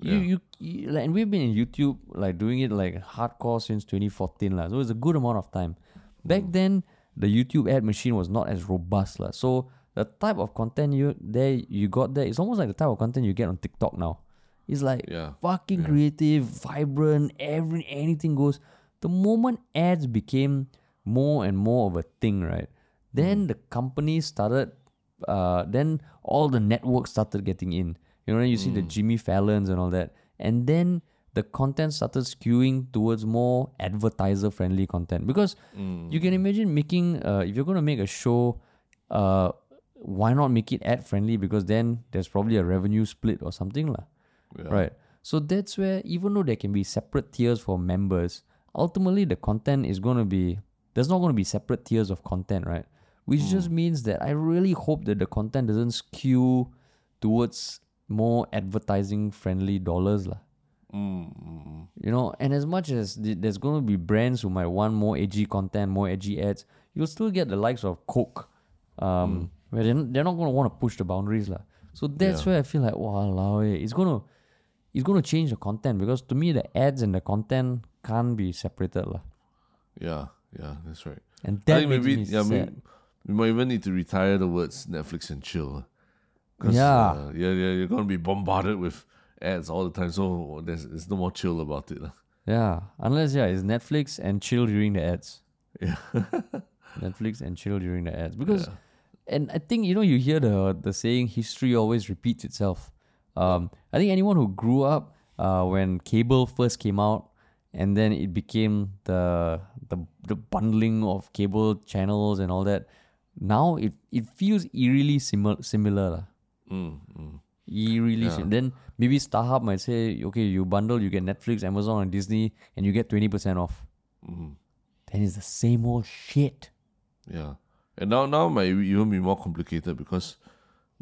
You, Yeah. you, you like, and we've been in YouTube like doing it like hardcore since 2014 lah. So it's a good amount of time. Back Mm. then, the YouTube ad machine was not as robust lah. So the type of content you there you got there, it's almost like the type of content you get on TikTok now. It's like Yeah. fucking creative, vibrant, every anything goes. The moment ads became more and more of a thing, right? Then the companies started, uh, then all the networks started getting in. You know, you see the Jimmy Fallons and all that, and then the content started skewing towards more advertiser friendly content because you can imagine making uh, if you're going to make a show uh, why not make it ad friendly because then there's probably a revenue split or something lah. Yeah. right so that's where even though there can be separate tiers for members ultimately the content is going to be there's not going to be separate tiers of content right which just means that i really hope that the content doesn't skew towards more advertising friendly dollars lah. Mm, mm, mm. You know, and as much as th- there's going to be brands who might want more edgy content, more edgy ads, you'll still get the likes of Coke, um, where they're, n- they're not going to want to push the boundaries. lah. So that's Yeah. where I feel like, wow, it's going to it's going to change the content because to me, the ads and the content can't be separated. lah. Yeah, yeah, that's right. And I that think maybe yeah, maybe, we might even need to retire the words Netflix and chill. Cause, Yeah. uh, yeah, yeah, you're gonna be bombarded with ads all the time, so there's there's no more chill about it. Yeah, unless yeah, it's Netflix and chill during the ads. Yeah. Netflix and chill during the ads because, Yeah. and I think you know you hear the the saying history always repeats itself. Um, I think anyone who grew up uh, when cable first came out, and then it became the the the bundling of cable channels and all that. Now it it feels eerily similar similar lah. Mm, mm. Eerily sim- Then maybe StarHub might say, okay, you bundle, you get Netflix, Amazon, and Disney, and you get twenty percent off. Mm. Then it's the same old shit. Yeah, and now now might even be more complicated because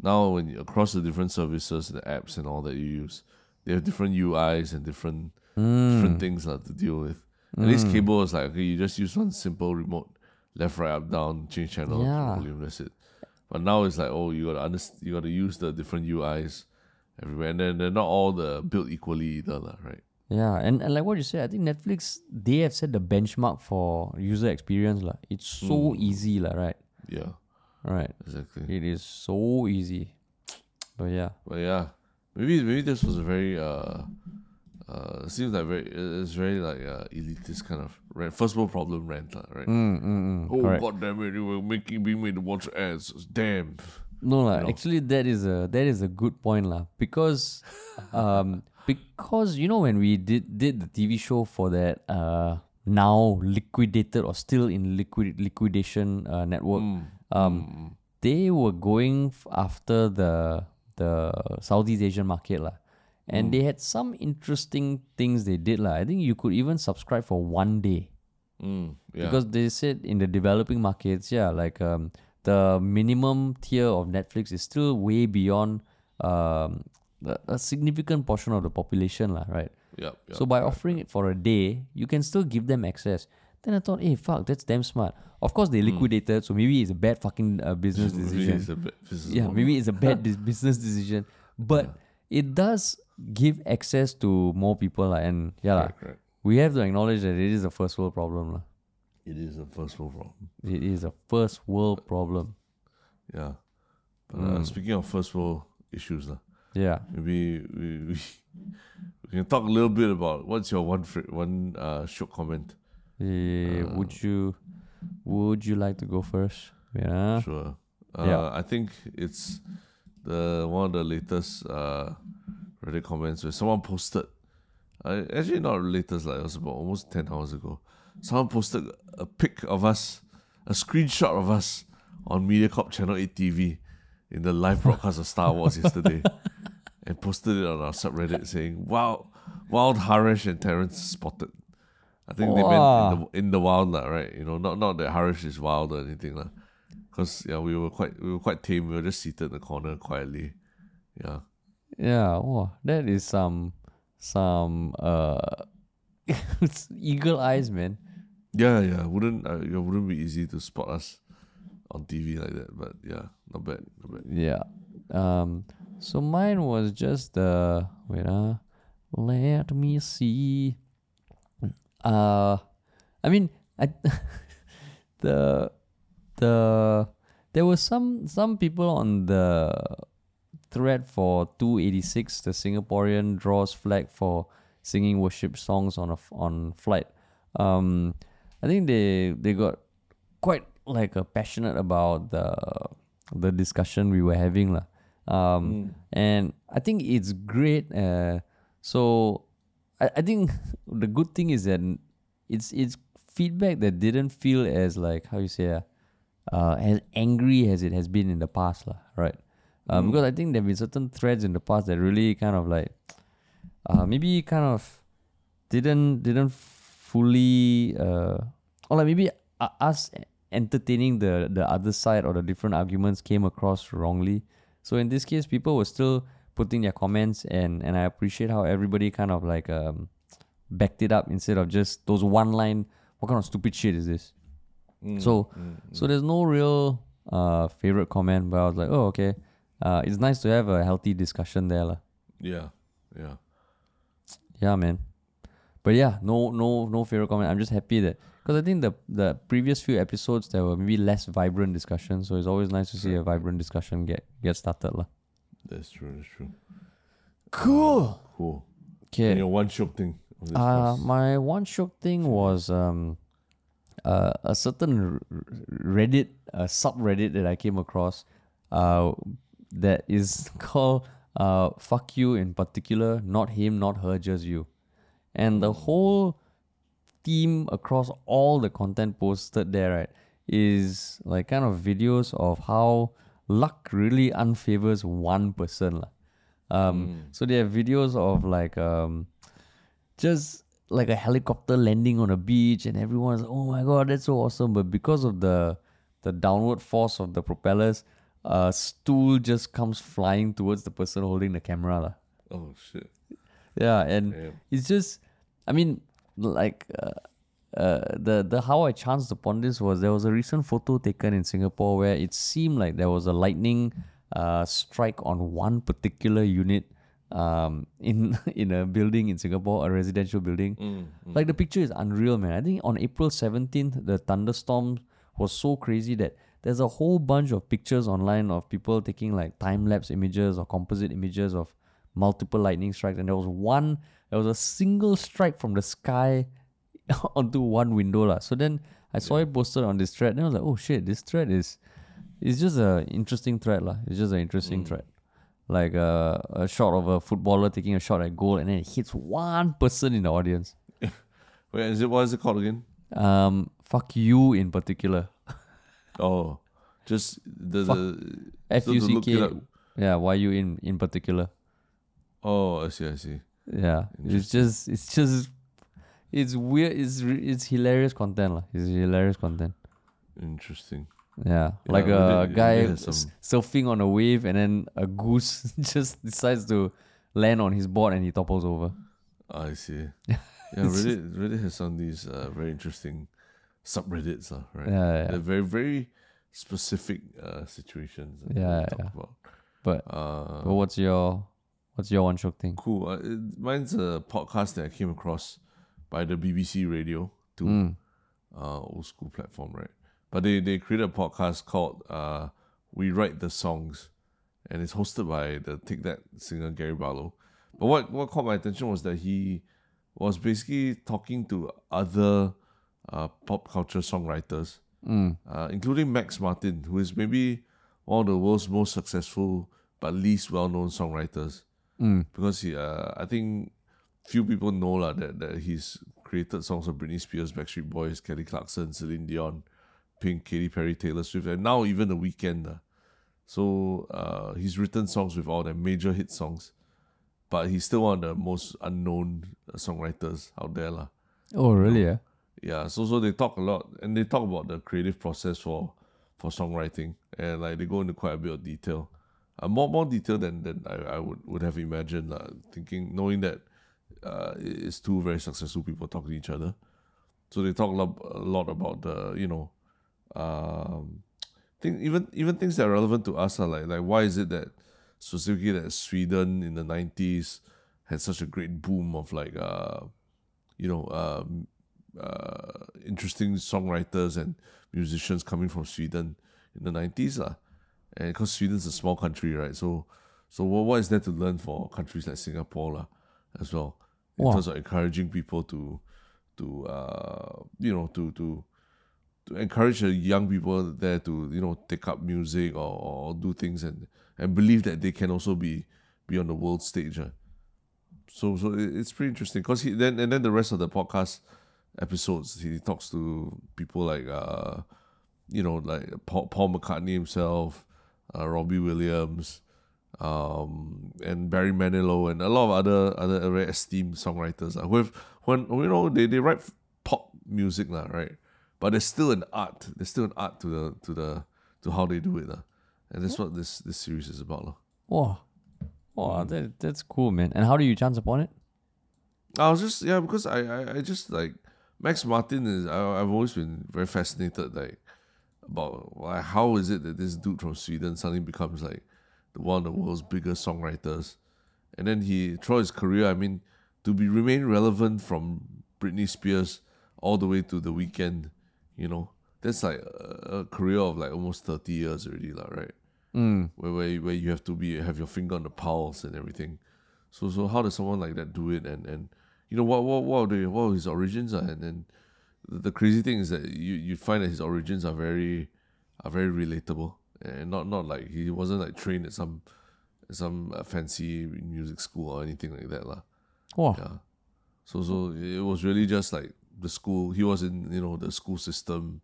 now when you, across the different services, the apps and all that you use, they have different UIs and different Hmm. different things uh, to deal with. At least cable is like okay, you just use one simple remote, left, right, up, down, change channel, Yeah. volume. That's it. But now it's like oh, you gotta understand, you gotta use the different UIs everywhere, and then they're not all the built equally either, right? Yeah, and, and like what you said, I think Netflix they have set the benchmark for user experience lah. It's so easy lah, right? Yeah, Right. exactly. It is so easy. But yeah, But yeah, maybe maybe this was a very uh uh seems like very it's very like uh elitist kind of rant. First world problem rant, lah, right? mm, mm, mm, Oh correct. god damn it, you were making being made to watch ads. Damn. No know? Actually, that is a that is a good point lah. Because, um, because you know when we did did the TV show for that uh now liquidated or still in liquid liquidation uh, network, Mm. um, they were going after the the Southeast Asian market lah. And they had some interesting things they did lah. I think you could even subscribe for one day Mm, yeah. because they said in the developing markets, yeah, like um, the minimum tier of Netflix is still way beyond um, a, a significant portion of the population, lah, right? yep, yep. so by offering it for a day, you can still give them access. Then I thought, hey, fuck, that's damn smart. Of course, they liquidated, so maybe it's a bad fucking uh, business decision. is a bit- this yeah, maybe it's a bad business decision, but it does give access to more people, lah. and yeah, lah, Correct, correct. we have to acknowledge that it is a first world problem. lah. It is a first world problem. It is a first world problem. Yeah. But uh, speaking of first world issues, lah, Yeah. maybe we, we we can talk a little bit about what's your one fr- one uh shook comment. Eh, would you would you like to go first? Yeah. Sure. Uh, Yeah. I think it's the one of the latest uh Reddit comments where someone posted. Uh, actually, not latest. Like it was about almost ten hours ago. Someone posted a pic of us, a screenshot of us on MediaCorp Channel Eight TV in the live broadcast of Star Awards yesterday, and posted it on our subreddit saying, "Wow, wild Harish and Terence spotted." I think they meant in the, in the wild, lah, right? You know, not not that Harish is wild or anything, lah. Because yeah, we were quite we were quite tame. We were just seated in the corner quietly. Yeah. Yeah. Wow, that is some some uh eagle eyes, man. Yeah, yeah. Wouldn't uh, it wouldn't be easy to spot us on TV like that, but yeah, not bad, not bad. Yeah. Um. So mine was just the wait uh, let me see. Uh, I mean, I the the there were some some people on the thread for 286 the singaporean draws flag for singing worship songs on a on flight um i think they they got quite like uh, passionate about the the discussion we were having lah. um and i think it's great uh so I, I think the good thing is that it's it's feedback that didn't feel as like how you say uh, uh as angry as it has been in the past lah, right? Um, because I think there have been certain threads in the past that really kind of like uh maybe kind of didn't didn't fully uh or like maybe uh, us entertaining the the other side or the different arguments came across wrongly. So in this case people were still putting their comments and and i appreciate how everybody kind of like um backed it up instead of just those one line what kind of stupid shit is this so so there's no real uh favorite comment but i was like oh okay uh it's nice to have a healthy discussion there lah. Yeah, yeah. Yeah, man. But yeah, no, no, no favorite comment. I'm just happy that because I think the the previous few episodes there were maybe less vibrant discussions, so it's always nice to see a vibrant discussion get get started, lah. That's true. That's true. Cool. Cool. Okay. your one shook thing. Of Uh, my one shock thing was um, uh, a certain Reddit, a subreddit that I came across, uh, that is called uh, "fuck you" in particular, not him, not her, just you, and the whole theme across all the content posted there, right, is like kind of videos of how luck really unfavors one person. Um, so they have videos of like um, just like a helicopter landing on a beach and everyone's like, oh my god that's so awesome but because of the the downward force of the propellers a stool just comes flying towards the person holding the camera lah. oh shit. yeah and Damn. it's just i mean like uh, uh, the the how i chanced upon this was there was a recent photo taken in singapore where it seemed like there was a lightning uh, strike on one particular unit um, in in a building in Singapore, a residential building. Mm, mm. Like the picture is unreal, man. I think on April seventeenth, the thunderstorm was so crazy that there's a whole bunch of pictures online of people taking like time lapse images or composite images of multiple lightning strikes, and there was one, there was a single strike from the sky onto one window, lah. So then I saw it posted on this thread, and I was like, oh shit, this thread is, it's just a interesting thread, lah. It's just an interesting mm. thread like a, a shot of a footballer taking a shot at goal and then it hits one person in the audience. Wait, is it what is it called again? Um, fuck you in particular. Oh, just the Fuck. the. F U C K. Yeah, why you in in particular? Oh, I see. I see. Yeah, it's just it's just it's weird. It's it's hilarious content lah. It's hilarious content. Interesting. Yeah, like a Reddit guy s- surfing on a wave and then a goose just decides to land on his board and he topples over. I see. Yeah, Reddit Reddit has some of these uh, very interesting subreddits, uh, right? Yeah, yeah. They're very very specific uh, situations. Yeah, talk yeah. About. But Uh, but what's your what's your one shock thing? cool. Uh, it- mine's a podcast that I came across by the BBC Radio 2. Mm. uh, old school platform, right? But they they created a podcast called uh, "We Write the Songs," and it's hosted by the Take That singer Gary Barlow. But what what caught my attention was that he was basically talking to other uh, pop culture songwriters, Mm. uh, including Max Martin, who is maybe one of the world's most successful but least well known songwriters Mm. because he uh, I think few people know lah that, that he's created songs for Britney Spears, Backstreet Boys, Kelly Clarkson, Celine Dion, Pink, Katy Perry, Taylor Swift, and now even The Weeknd. lah. So uh, he's written songs with all the major hit songs, but he's still one of the most unknown uh, songwriters out there lah. Oh really? Yeah. Yeah, so so they talk a lot and they talk about the creative process for for songwriting and like they go into quite a bit of detail. Uh, more more detail than, than I, I would, would have imagined, uh, thinking knowing that uh, it's two very successful people talking to each other. So they talk a lot, a lot about the you know, um, think even even things that are relevant to us are like like why is it that specifically that Sweden in the nineties had such a great boom of like uh, you know um, uh, interesting songwriters and musicians coming from Sweden in the nineties lah. And because Sweden's a small country, right? So so what, what is there to learn for countries like Singapore lah, as well? In Wow. terms of encouraging people to to uh you know to to to encourage the young people there to you know take up music or, or do things and and believe that they can also be be on the world stage. ah. So so it's pretty interesting because he then and then the rest of the podcast episodes he talks to people like uh you know like Paul, Paul McCartney himself, uh, Robbie Williams, um, and Barry Manilow and a lot of other other very esteemed songwriters. Uh, with when you know they, they write pop music lah, right? But there's still an art. There's still an art to the to the to how they do it. lah. And that's what this this series is about. lah. Wow. Wow, that, that's cool, man. And how do you chance upon it? I was just yeah because I I, I just like Max Martin is I, I've always been very fascinated like about why how is it that this dude from Sweden suddenly becomes like the one of the world's biggest songwriters, and then he throughout his career I mean to be remain relevant from Britney Spears all the way to The Weeknd, you know that's like a, a career of like almost thirty years already lah right Mm. where where you- where you have to be have your finger on the pulse and everything. So so how does someone like that do it? And and you know what what what are what are his origins are? And then the, the crazy thing is that you you find that his origins are very are very relatable and not not like he wasn't like trained at some some uh, fancy music school or anything like that lah. Wow. Yeah. So so it was really just like the school. He was in you know the school system,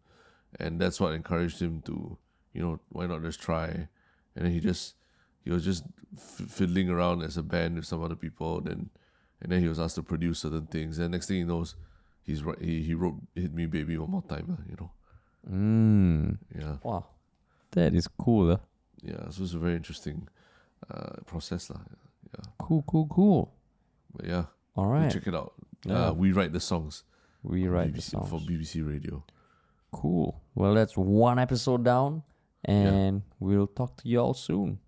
and that's what encouraged him to you know why not just try, and then he just he was just f- fiddling around as a band with some other people. Then and then he was asked to produce certain things. And next thing he knows, he's right. He he wrote "Hit Me Baby" one more time. You know. Mm. Yeah. Wow. That is cool. Uh. Yeah. So it's a very interesting uh, process lah. Yeah. Cool, cool, cool. But yeah. All right. Check it out. Yeah. Uh, we write the songs. We write the songs. for BBC Radio. Cool. Well, that's one episode down, and we'll talk to y'all soon.